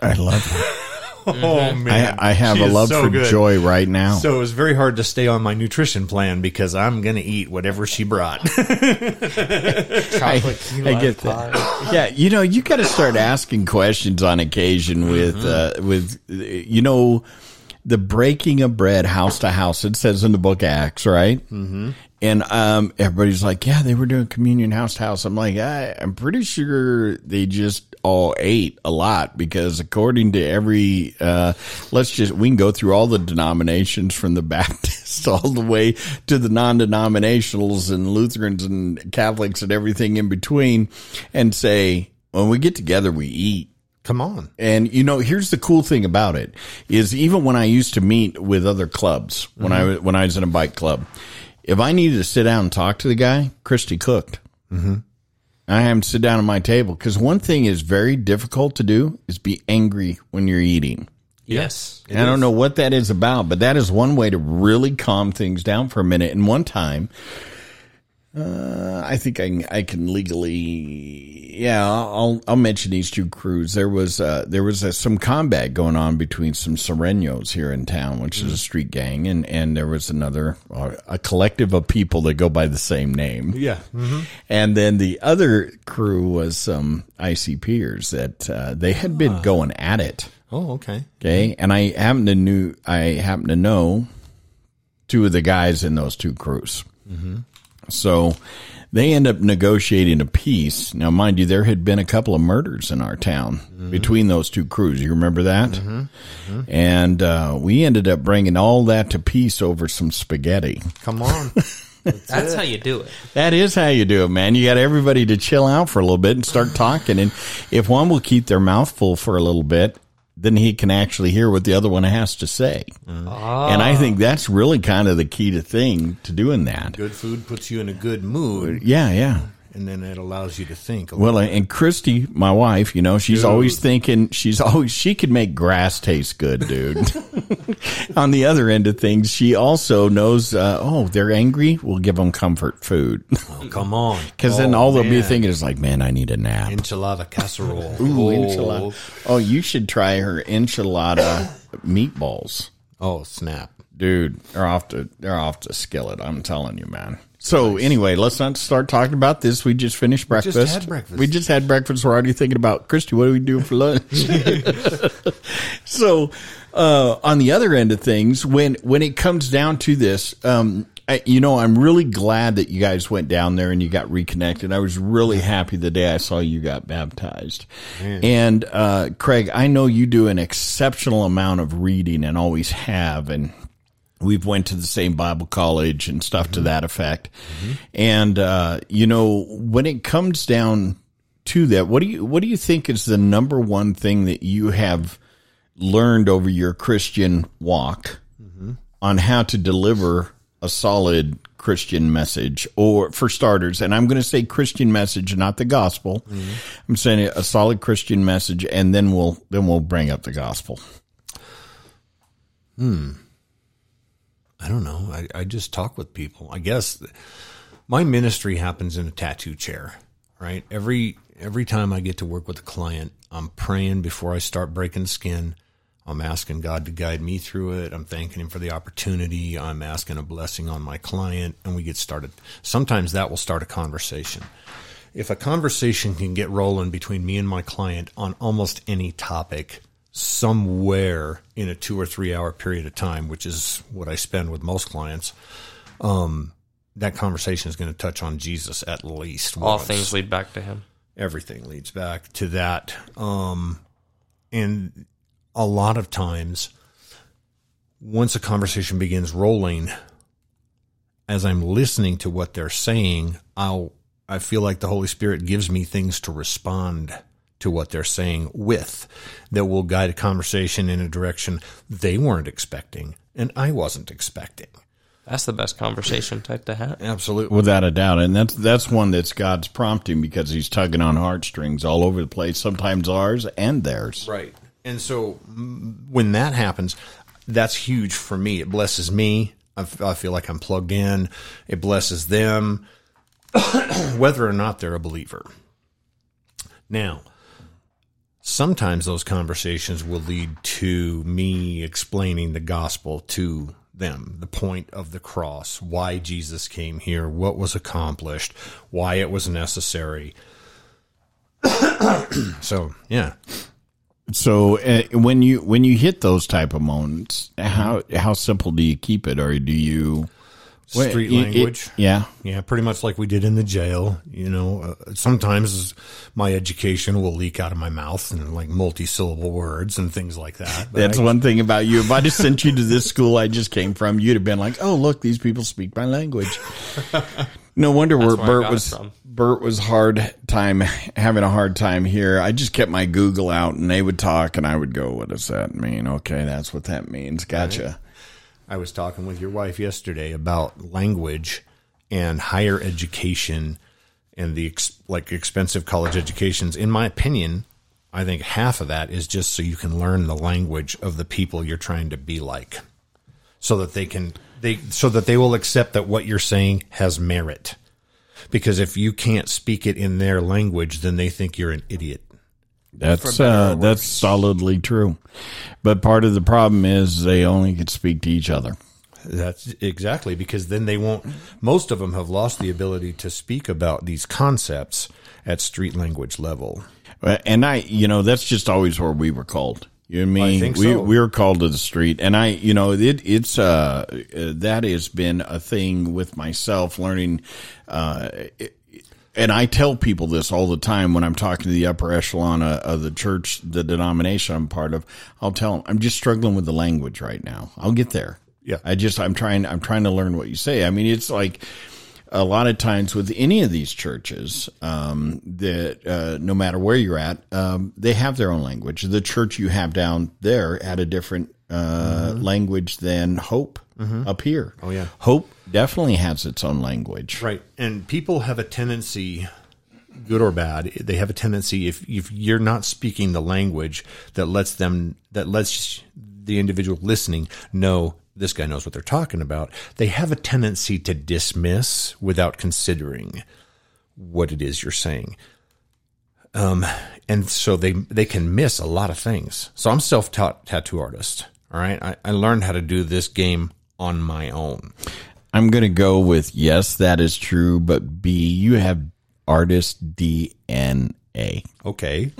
I love it. Oh man, I, I have She a love so for good. joy right now. So it was very hard to stay on my nutrition plan because I'm going to eat whatever she brought. Chocolate key I get pie. that. Yeah, you know, you got to start asking questions on occasion with, uh, with, you know, the breaking of bread house to house. It says in the book Acts, right? Mm-hmm. And um, everybody's like, yeah, they were doing communion house to house. I'm like, I, I'm pretty sure they just all ate a lot because according to every, uh, let's just, we can go through all the denominations from the Baptists all the way to the non-denominationals and Lutherans and Catholics and everything in between and say, when we get together, we eat. Come on. And you know, here's the cool thing about it is even when I used to meet with other clubs, when I was when I was in a bike club, if I needed to sit down and talk to the guy, Christy cooked. Mm-hmm. I have to sit down at my table because one thing is very difficult to do is be angry when you're eating. Yes. I don't know what that is about, but that is one way to really calm things down for a minute. And one time, uh, I think I can, I can legally yeah, I'll I'll mention these two crews. There was uh, there was uh some combat going on between some Sureños here in town, which is a street gang, and and there was another uh, a collective of people that go by the same name. Yeah. And then the other crew was some ICPers that uh, they had been going at it. Oh, okay. Okay, and I happen to knew I happen to know two of the guys in those two crews. So they end up negotiating a peace. Now, mind you, there had been a couple of murders in our town mm-hmm. between those two crews. You remember that? Mm-hmm. Mm-hmm. And uh, we ended up bringing all that to peace over some spaghetti. Come on. That's how you do it. That is how you do it, man. You got everybody to chill out for a little bit and start talking. And if one will keep their mouth full for a little bit, then he can actually hear what the other one has to say. Uh-huh. And I think that's really kind of the key to thing to doing that. good food puts you in a good mood, Yeah, yeah. And then it allows you to think. Well, and Christy, my wife, you know, she's always thinking, she's always, she could make grass taste good, dude. On the other end of things, she also knows, uh, oh, they're angry. We'll give them comfort food. little. Come on. Cause then Oh, all they'll be thinking is like, man, I need a nap. enchilada casserole. Ooh, oh. enchilada. Oh, you should try her enchilada meatballs, Oh, snap. dude. They're off the they're off the skillet. I'm telling you, man. So anyway, let's not start talking about this. We just finished breakfast. just had breakfast. We just had breakfast. We're already thinking about Christy. What do we do for lunch? so, uh, on the other end of things, when when it comes down to this, um, I, you know, I'm really glad that you guys went down there and you got reconnected. I was really happy the day I saw you got baptized. And uh, Craig, I know you do an exceptional amount of reading and always have, and we've went to the same Bible college and stuff to that effect. And uh, you know, when it comes down to that, what do you what do you think is the number one thing that you have learned over your Christian walk on how to deliver a solid Christian message, or for starters, and I'm going to say Christian message, not the gospel. I'm saying a solid Christian message, and then we'll then we'll bring up the gospel. I don't know. I, I just talk with people. I guess my ministry happens in a tattoo chair, right? Every every time I get to work with a client, I'm praying before I start breaking skin. I'm asking God to guide me through it. I'm thanking Him for the opportunity. I'm asking a blessing on my client, and we get started. Sometimes that will start a conversation. If a conversation can get rolling between me and my client on almost any topic, somewhere in a two or three hour period of time, which is what I spend with most clients, um, that conversation is going to touch on Jesus at least. All once. things lead back to him. everything leads back to that. Um, and a lot of times, once a conversation begins rolling, as I'm listening to what they're saying, I'll I feel like the Holy Spirit gives me things to respond to what they're saying with that will guide a conversation in a direction they weren't expecting and I wasn't expecting. That's the best conversation type to have. Absolutely. Without a doubt, and that's that's one that's God's prompting because He's tugging on heartstrings all over the place. Sometimes ours and theirs. Right. And so when that happens, that's huge for me. It blesses me. I, f- I feel like I'm plugged in. It blesses them, whether or not they're a believer. Now, sometimes those conversations will lead to me explaining the gospel to them, the point of the cross, why Jesus came here, what was accomplished, why it was necessary. so, yeah. So uh, when you when you hit those type of moments, how how simple do you keep it, or do you Street it- it- language. yeah, Yeah, pretty much like we did in the jail. You know, uh, sometimes my education will leak out of my mouth and like multi-syllable words and things like that. But that's I- one thing about you. If I just sent you to this school I just came from, you'd have been like, "Oh, look, these people speak my language." No wonder where where Bert was. Bert was hard time having a hard time here. I just kept my Google out, and they would talk, and I would go, "What does that mean?" Okay, that's what that means. Gotcha. I was talking with your wife yesterday about language and higher education and the ex- like expensive college educations. In my opinion, I think half of that is just so you can learn the language of the people you're trying to be like, so that they can they so that they will accept that what you're saying has merit. because if you can't speak it in their language, then they think you're an idiot. That's uh, that's solidly true. But part of the problem is they only can speak to each other. That's exactly because then they won't. Most of them have lost the ability to speak about these concepts at street language level. And I, you know, that's just always where we were called. You know what I mean? we we were called to the street, and I, you know, it it's uh, uh that has been a thing with myself learning. Uh, it- and I tell people this all the time when I'm talking to the upper echelon of, of the church, the denomination I'm part of. I'll tell them I'm just struggling with the language right now. I'll get there. Yeah. I just I'm trying I'm trying to learn what you say. I mean, it's like a lot of times with any of these churches um, that uh, no matter where you're at, um, they have their own language. The church you have down there had a different uh, language than Hope up here. Oh yeah. Hope definitely has its own language. Right. And people have a tendency, good or bad, they have a tendency if if you're not speaking the language that lets them that lets the individual listening know this guy knows what they're talking about, they have a tendency to dismiss without considering what it is you're saying. Um, and so they they can miss a lot of things. So I'm self taught tattoo artist. All right, I, I learned how to do this game on my own. I'm going to go with yes, that is true, but B, you have artist DNA. Okay.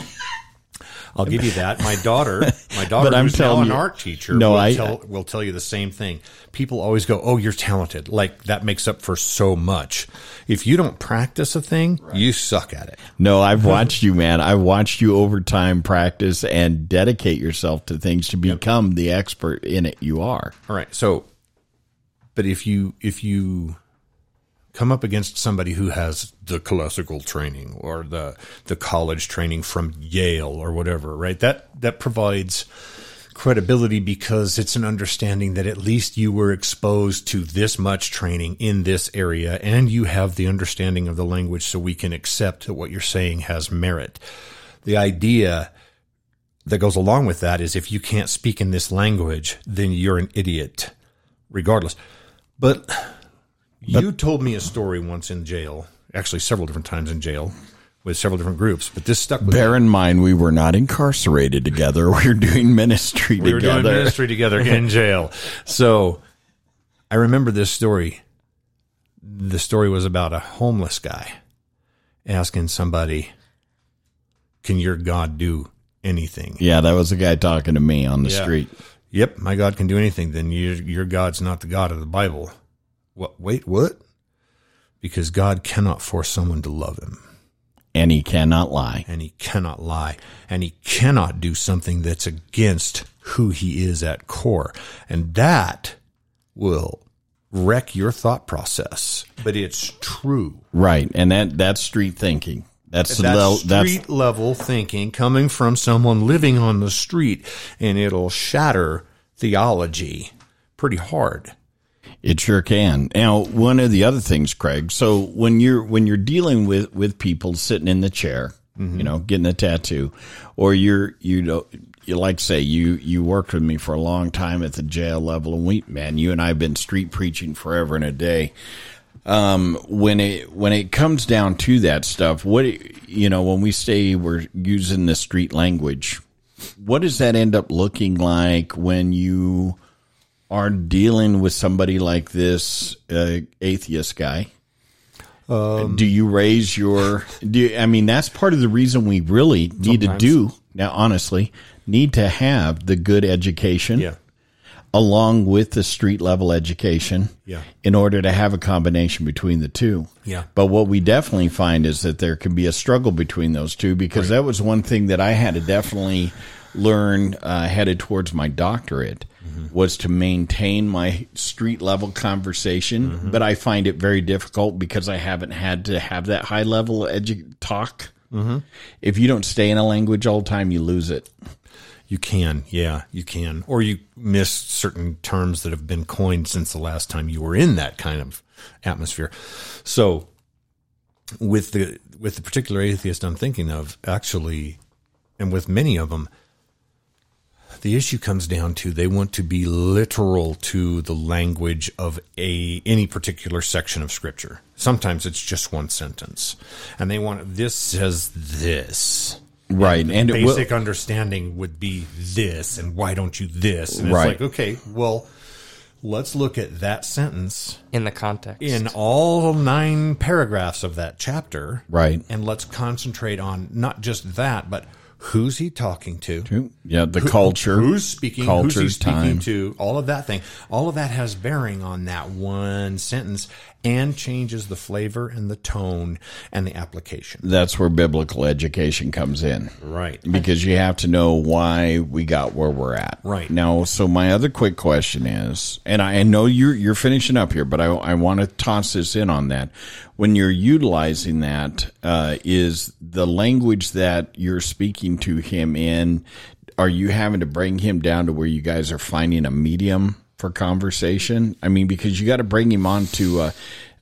I'll give you that. My daughter, my daughter, But I'm who's now an you- art teacher, No, will, I- tell, will tell you the same thing. People always go, "Oh, you're talented." Like that makes up for so much. If you don't practice a thing, you suck at it. No, I've watched you, man. I've watched you over time practice and dedicate yourself to things to become the expert in it you are. All right. So, but if you if you come up against somebody who has the classical training or the the college training from Yale or whatever, right? That that provides credibility because it's an understanding that at least you were exposed to this much training in this area and you have the understanding of the language so we can accept that what you're saying has merit. The idea that goes along with that is if you can't speak in this language, then you're an idiot, regardless. But you told me a story once in jail, actually several different times in jail with several different groups, but this stuck with me. Bear in mind, we were not incarcerated together. We were doing ministry together. We were doing ministry together in jail. So I remember this story. The story was about a homeless guy asking somebody, Can your God do anything? yeah, that was a guy talking to me on the Yeah. street. Yep, my God can do anything. Then your your God's not the God of the Bible. What? Wait, what? Because God cannot force someone to love Him, And he cannot lie. and He cannot lie, and He cannot do something that's against who He is at core, and that will wreck your thought process. But it's true. Right. And that that's street thinking. That's the That's level that's street level thinking coming from someone living on the street, and it'll shatter theology pretty hard. It sure can. Now, one of the other things, Craig. So when you're when you're dealing with with people sitting in the chair, mm-hmm. you know, getting a tattoo, or you're you know you like say you you worked with me for a long time at the jail level, and we man, you and I have been street preaching forever and a day. Um, when it when it comes down to that stuff, what you know, when we say we're using the street language, what does that end up looking like when you are dealing with somebody like this uh, atheist guy? do you raise your? Do you, I mean that's part of the reason we really need to do now. Honestly, need to have the good education Yeah. Along with the street level education Yeah. in order to have a combination between the two. Yeah. But what we definitely find is that there can be a struggle between those two because that was one thing that I had to definitely learn uh, headed towards my doctorate mm-hmm. was to maintain my street level conversation. Mm-hmm. But I find it very difficult because I haven't had to have that high level edu- talk. Mm-hmm. If you don't stay in a language all the time, you lose it. You can, yeah, you can. Or you miss certain terms that have been coined since the last time you were in that kind of atmosphere. So with the with the particular atheist I'm thinking of, actually and with many of them, The issue comes down to they want to be literal to the language of a any particular section of scripture. Sometimes it's just one sentence, and they want this says this. Right. And it will, Basic understanding would be this, and why don't you this? And it's Right. like, okay, well, let's look at that sentence in the context. in all nine paragraphs of that chapter. Right. And let's concentrate on not just that, but who's he talking to? yeah, the culture. Who's speaking? Culture's who's he speaking time. to? All of that thing. All of that has bearing on that one sentence and changes the flavor and the tone and the application. That's where biblical education comes in. Right. because you have to know why we got where we're at. Right. now, so my other quick question is, and I know you're you're finishing up here, but I I want to toss this in on that. When you're utilizing that, uh, is the language that you're speaking to him in? Are you having to bring him down to where you guys are finding a medium for conversation? I mean, because you got to bring him on to. Uh,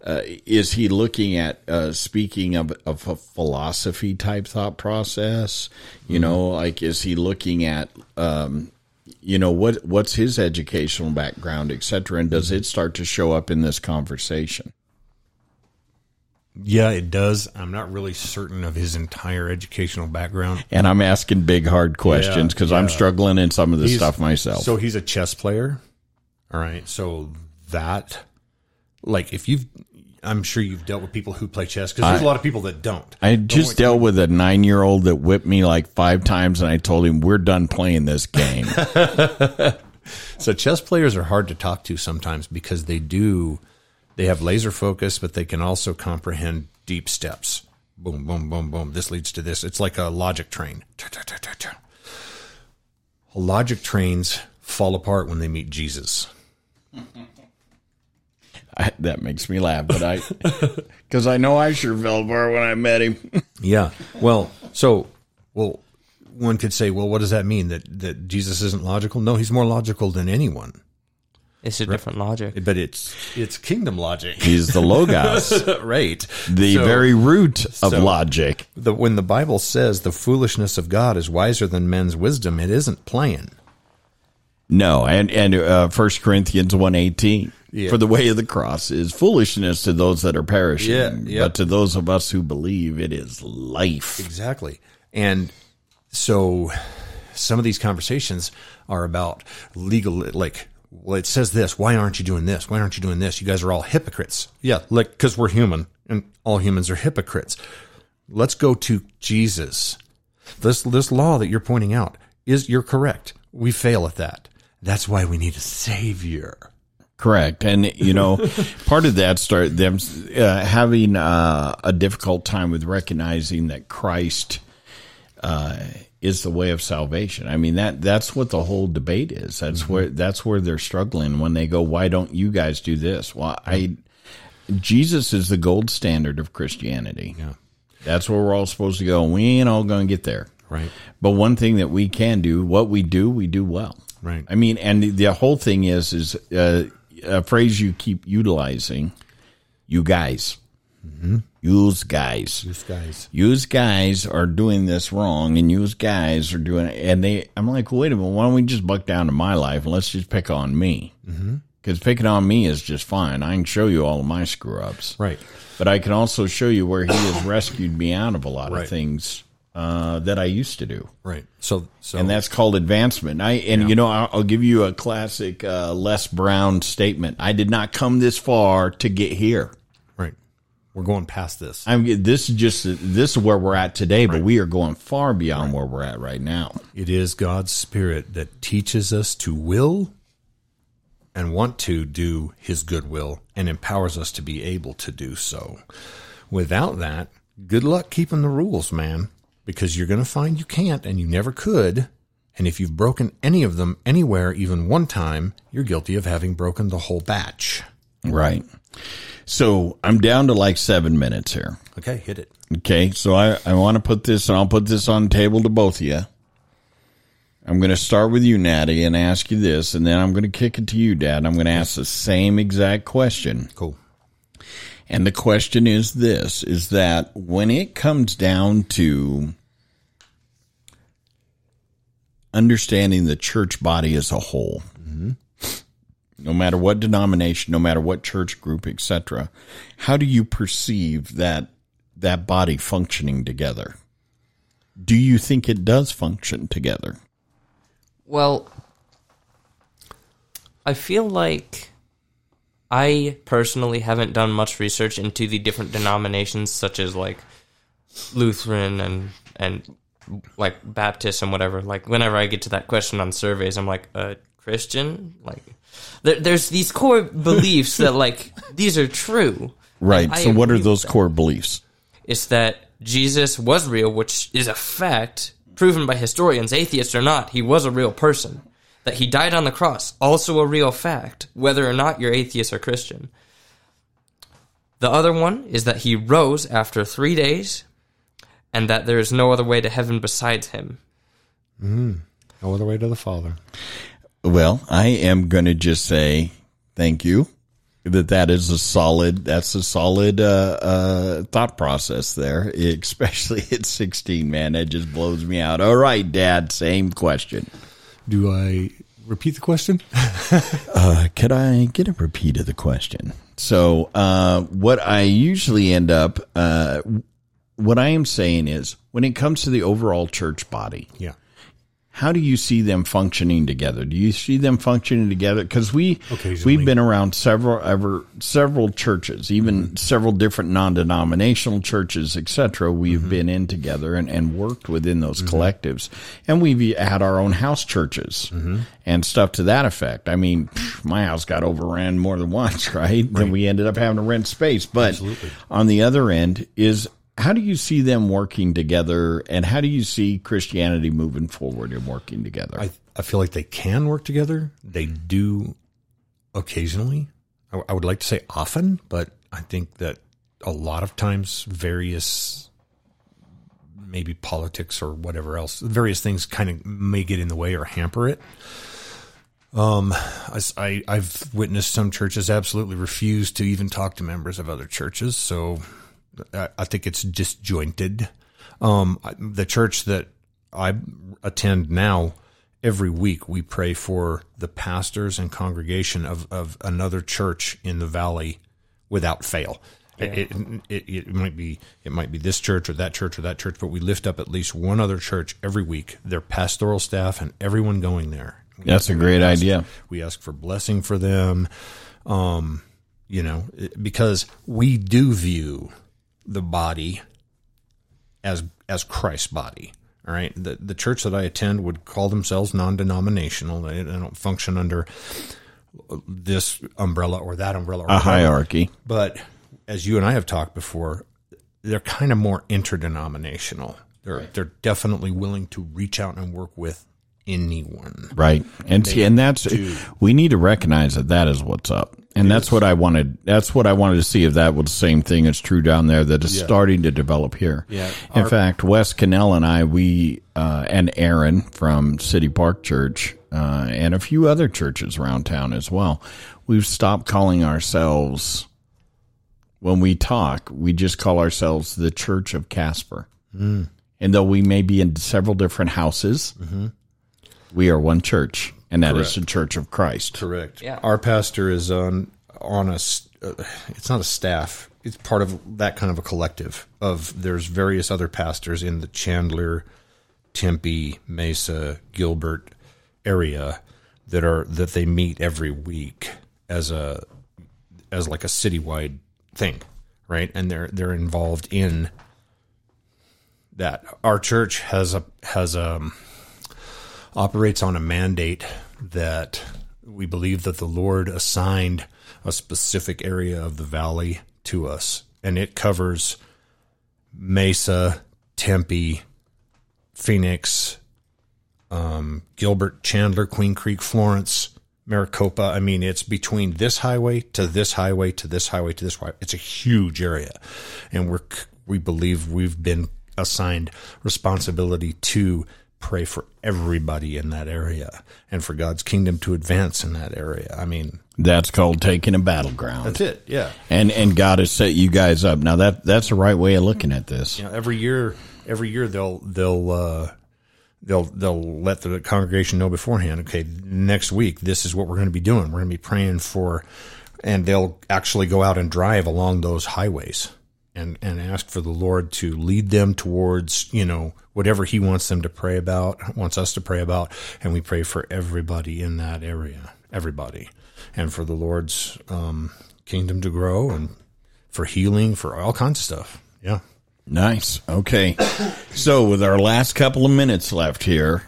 uh, is he looking at uh, speaking of, of a philosophy type thought process? You know, like is he looking at um, you know what what's his educational background, et cetera, and does it start to show up in this conversation? Yeah, it does. I'm not really certain of his entire educational background. And I'm asking big hard questions because I'm struggling in some of this He's- stuff myself. So he's a chess player. All right. So that, like, if you've, I'm sure you've dealt with people who play chess because there's a lot of people that don't. I just dealt with a nine year old that whipped me like five times, and I told him we're done playing this game. So chess players are hard to talk to sometimes because they do, they have laser focus, but they can also comprehend deep steps. Boom, boom, boom, boom. This leads to this. It's like a logic train. Logic trains fall apart when they meet Jesus. I, that makes me laugh, but I because I know I sure fell apart when I met him. Yeah. Well, so well, one could say, well, what does that mean? That that Jesus isn't logical? No, he's more logical than anyone. it's a different logic. But it's it's kingdom logic, He's the logos, right? the So, very root of so- logic. the when the Bible says the foolishness of God is wiser than men's wisdom, it isn't playing. No, and and uh, First Corinthians one eighteen. Yeah. For the way of the cross is foolishness to those that are perishing, Yeah, yeah. but to those of us who believe, it is life. Exactly. And so some of these conversations are about legal, like, well, it says this. Why aren't you doing this? Why aren't you doing this? You guys are all hypocrites. Yeah, like, because we're human and all humans are hypocrites. Let's go to Jesus. This, this law that you're pointing out is, you're correct. We fail at that. That's why we need a savior. Correct, and you know, part of that start them uh, having uh, a difficult time with recognizing that Christ uh, is the way of salvation. I mean that that's what the whole debate is. That's where that's where they're struggling when they go, "Why don't you guys do this?" Well, I Jesus is the gold standard of Christianity. Yeah. That's where we're all supposed to go. We ain't all going to get there, Right. But one thing that we can do, what we do, we do well. Right. I mean, and the, whole thing is is uh, a phrase you keep utilizing. You guys, use guys. This guy's. Use guys are doing this wrong, and use guys are doing it. And they, I'm like, wait a minute. Why don't we just buck down to my life and let's just pick on me? Because picking on me is just fine. I can show you all of my screw ups, Right. but I can also show you where he has rescued me out of a lot Right. of things uh, that I used to do Right. So, so, and that's called advancement. I and you know I'll, I'll give you a classic uh, Les Brown statement. I did not come this far to get here. right. We're going past this. I'm this is just this is where we're at today, but we are going far beyond where we're at right now. It is God's Spirit that teaches us to will and want to do His good will and empowers us to be able to do so. Without that, good luck keeping the rules, man, because you're going to find you can't and you never could. And if you've broken any of them anywhere, even one time, you're guilty of having broken the whole batch. Right. So I'm down to like seven minutes here. Okay, hit it. Okay, so I, I want to put this, and I'll put this on the table to both of you. I'm going to start with you, Natty, and ask you this, and then I'm going to kick it to you, Dad. I'm going to ask the same exact question. Cool. And the question is this is that when it comes down to understanding the church body as a whole. No matter what denomination, no matter what church group, etc., how do you perceive that that body functioning together? Do you think it does function together? Well, I feel like I personally haven't done much research into the different denominations, such as like Lutheran and and like Baptist and whatever. Like whenever I get to that question on surveys, I'm like, a Christian? Like, there, there's these core beliefs that like these are true. Right. So what are those core beliefs? It's that Jesus was real, which is a fact proven by historians, atheists or not. He was a real person. That he died on the cross, also a real fact, whether or not you're atheist or Christian. The other one is that he rose after three days, and that there is no other way to heaven besides him. No other way to the Father. Well, I am going to just say thank you. That that is a solid. That's a solid uh, uh, thought process there, especially at sixteen. Man, that just blows me out. All right, Dad. Same question. Do I repeat the question? Uh, could I get a repeat of the question? So, uh, what I usually end up, uh, what I am saying is, when it comes to the overall church body, Yeah. How do you see them functioning together? Do you see them functioning together? Because we we've been around several ever several churches, even mm-hmm. several different non denominational churches, etc. We've mm-hmm. been in together and, and worked within those mm-hmm. collectives, and we've had our own house churches and stuff to that effect. I mean, pff, my house got overran more than once, right? And we ended up having to rent space. But on the other end is how do you see them working together and how do you see Christianity moving forward and working together? I, I feel like they can work together. They do occasionally. I, I would like to say often, but I think that a lot of times various maybe politics or whatever else, various things kind of may get in the way or hamper it. Um, as I, I've witnessed some churches absolutely refuse to even talk to members of other churches. So I, I think it's disjointed. Um, the church that I attend now, every week we pray for the pastors and congregation of, of another church in the valley without fail. It, it, it might be it might be this church or that church or that church, but we lift up at least one other church every week. Their pastoral staff and everyone going there. We That's a great idea. we ask for blessing for them. Um, you know, because we do view the body as as Christ's body. All right, the the church that I attend would call themselves non-denominational. They, they don't function under this umbrella or that umbrella. Or A whatever. hierarchy. But as you and I have talked before, they're kind of more interdenominational. They're they're definitely willing to reach out and work with anyone. Right. And see, and that's we need to recognize that that is what's up. And that's what I wanted. That's what I wanted to see if that was the same thing is true down there that is starting to develop here. Yeah. In fact, Wes Cannell and I, we uh, and Aaron from City Park Church uh, and a few other churches around town as well, we've stopped calling ourselves. When we talk, we just call ourselves the Church of Casper. And though we may be in several different houses, we are one church, and that is the Church of Christ. Correct. Yeah. Our pastor is on on a. s- Uh, it's not a staff. It's part of that kind of a collective. Of there's various other pastors in the Chandler, Tempe, Mesa, Gilbert area that are that they meet every week as a as like a citywide thing, right? And they're they're involved in that. Our church has a has a operates on a mandate that we believe that the Lord assigned a specific area of the valley to us, and it covers Mesa, Tempe, Phoenix, um, Gilbert, Chandler, Queen Creek, Florence, Maricopa. I mean, it's between this highway to this highway to this highway to this highway. It's a huge area, and we're we believe we've been assigned responsibility to pray for everybody in that area and for God's kingdom to advance in that area. I mean, That's called taking a battleground. that's it. Yeah. And and God has set you guys up. Now that that's the right way of looking at this. you know, every year, every year they'll they'll uh, they'll they'll let the congregation know beforehand. Okay, next week this is what we're going to be doing. We're going to be praying for, and they'll actually go out and drive along those highways and and ask for the Lord to lead them towards you know whatever He wants them to pray about, wants us to pray about, and we pray for everybody in that area, everybody, and for the Lord's um, kingdom to grow and for healing, for all kinds of stuff. Yeah. Nice. Okay. so with our last couple of minutes left here,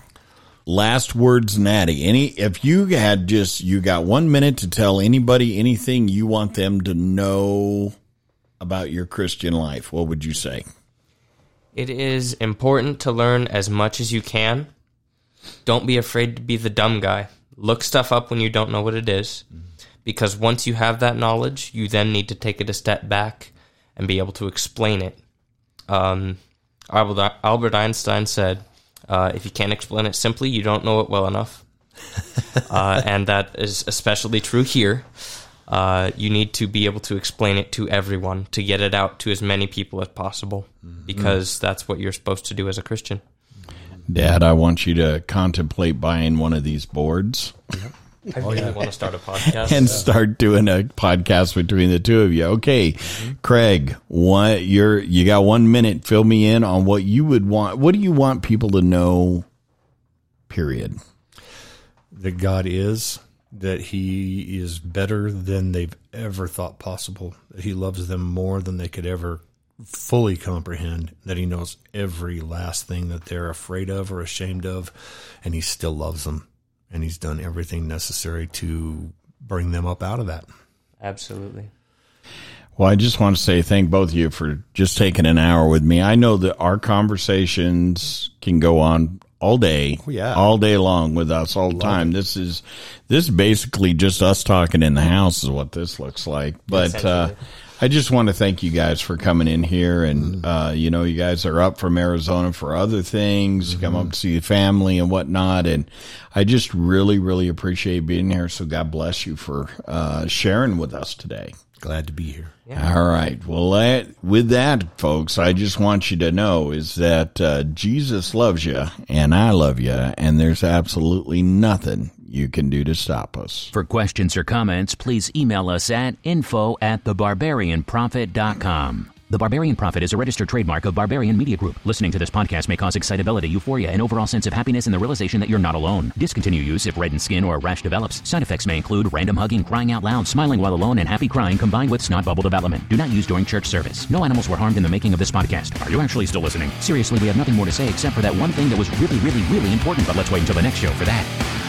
last words, Natty. Any if you had just you got one minute to tell anybody anything you want them to know about your Christian life, what would you say? It is important to learn as much as you can. Don't be afraid to be the dumb guy. Look stuff up when you don't know what it is. Because once you have that knowledge, you then need to take it a step back and be able to explain it. Um, Albert Einstein said, uh, if you can't explain it simply, you don't know it well enough. uh, and that is especially true here. Uh, you need to be able to explain it to everyone to get it out to as many people as possible mm-hmm. because that's what you're supposed to do as a Christian. Dad, I want you to contemplate buying one of these boards. Yep. I really want to start a podcast and start doing a podcast between the two of you. Okay, mm-hmm. Craig, what you're you got one minute. Fill me in on what you would want. What do you want people to know? Period. That God is that he is better than they've ever thought possible, that he loves them more than they could ever fully comprehend, that he knows every last thing that they're afraid of or ashamed of, and he still loves them. And he's done everything necessary to bring them up out of that. Absolutely. Well, I just want to say thank both of you for just taking an hour with me. I know that our conversations can go on all day, oh, yeah. all day long with us all the time. It. This is this is basically just us talking in the house is what this looks like. But uh, I just want to thank you guys for coming in here, and mm-hmm. uh, you know, you guys are up from Arizona for other things, mm-hmm. come up to see the family and whatnot, and I just really, really appreciate being here. So God bless you for uh, sharing with us today. Glad to be here. Yeah. All right. Well, that, with that, folks, I just want you to know is that uh, Jesus loves you and I love you, and there's absolutely nothing you can do to stop us. For questions or comments, please email us at info at thebarbarianprophet.com. The Barbarian Prophet is a registered trademark of Barbarian Media Group. Listening to this podcast may cause excitability, euphoria, and overall sense of happiness and the realization that you're not alone. Discontinue use if reddened skin or rash develops. Side effects may include random hugging, crying out loud, smiling while alone, and happy crying combined with snot bubble development. Do not use during church service. No animals were harmed in the making of this podcast. Are you actually still listening? Seriously, we have nothing more to say except for that one thing that was really, really, really important, but let's wait until the next show for that.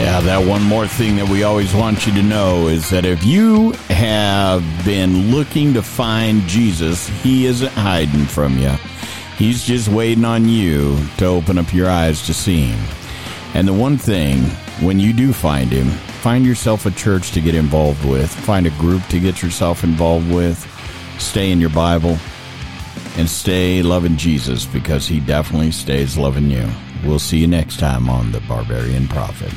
Yeah, that one more thing that we always want you to know is that if you have been looking to find Jesus, he isn't hiding from you. He's just waiting on you to open up your eyes to see him. And the one thing, when you do find him, find yourself a church to get involved with, find a group to get yourself involved with, stay in your Bible, and stay loving Jesus because he definitely stays loving you. We'll see you next time on The Barbarian Prophet.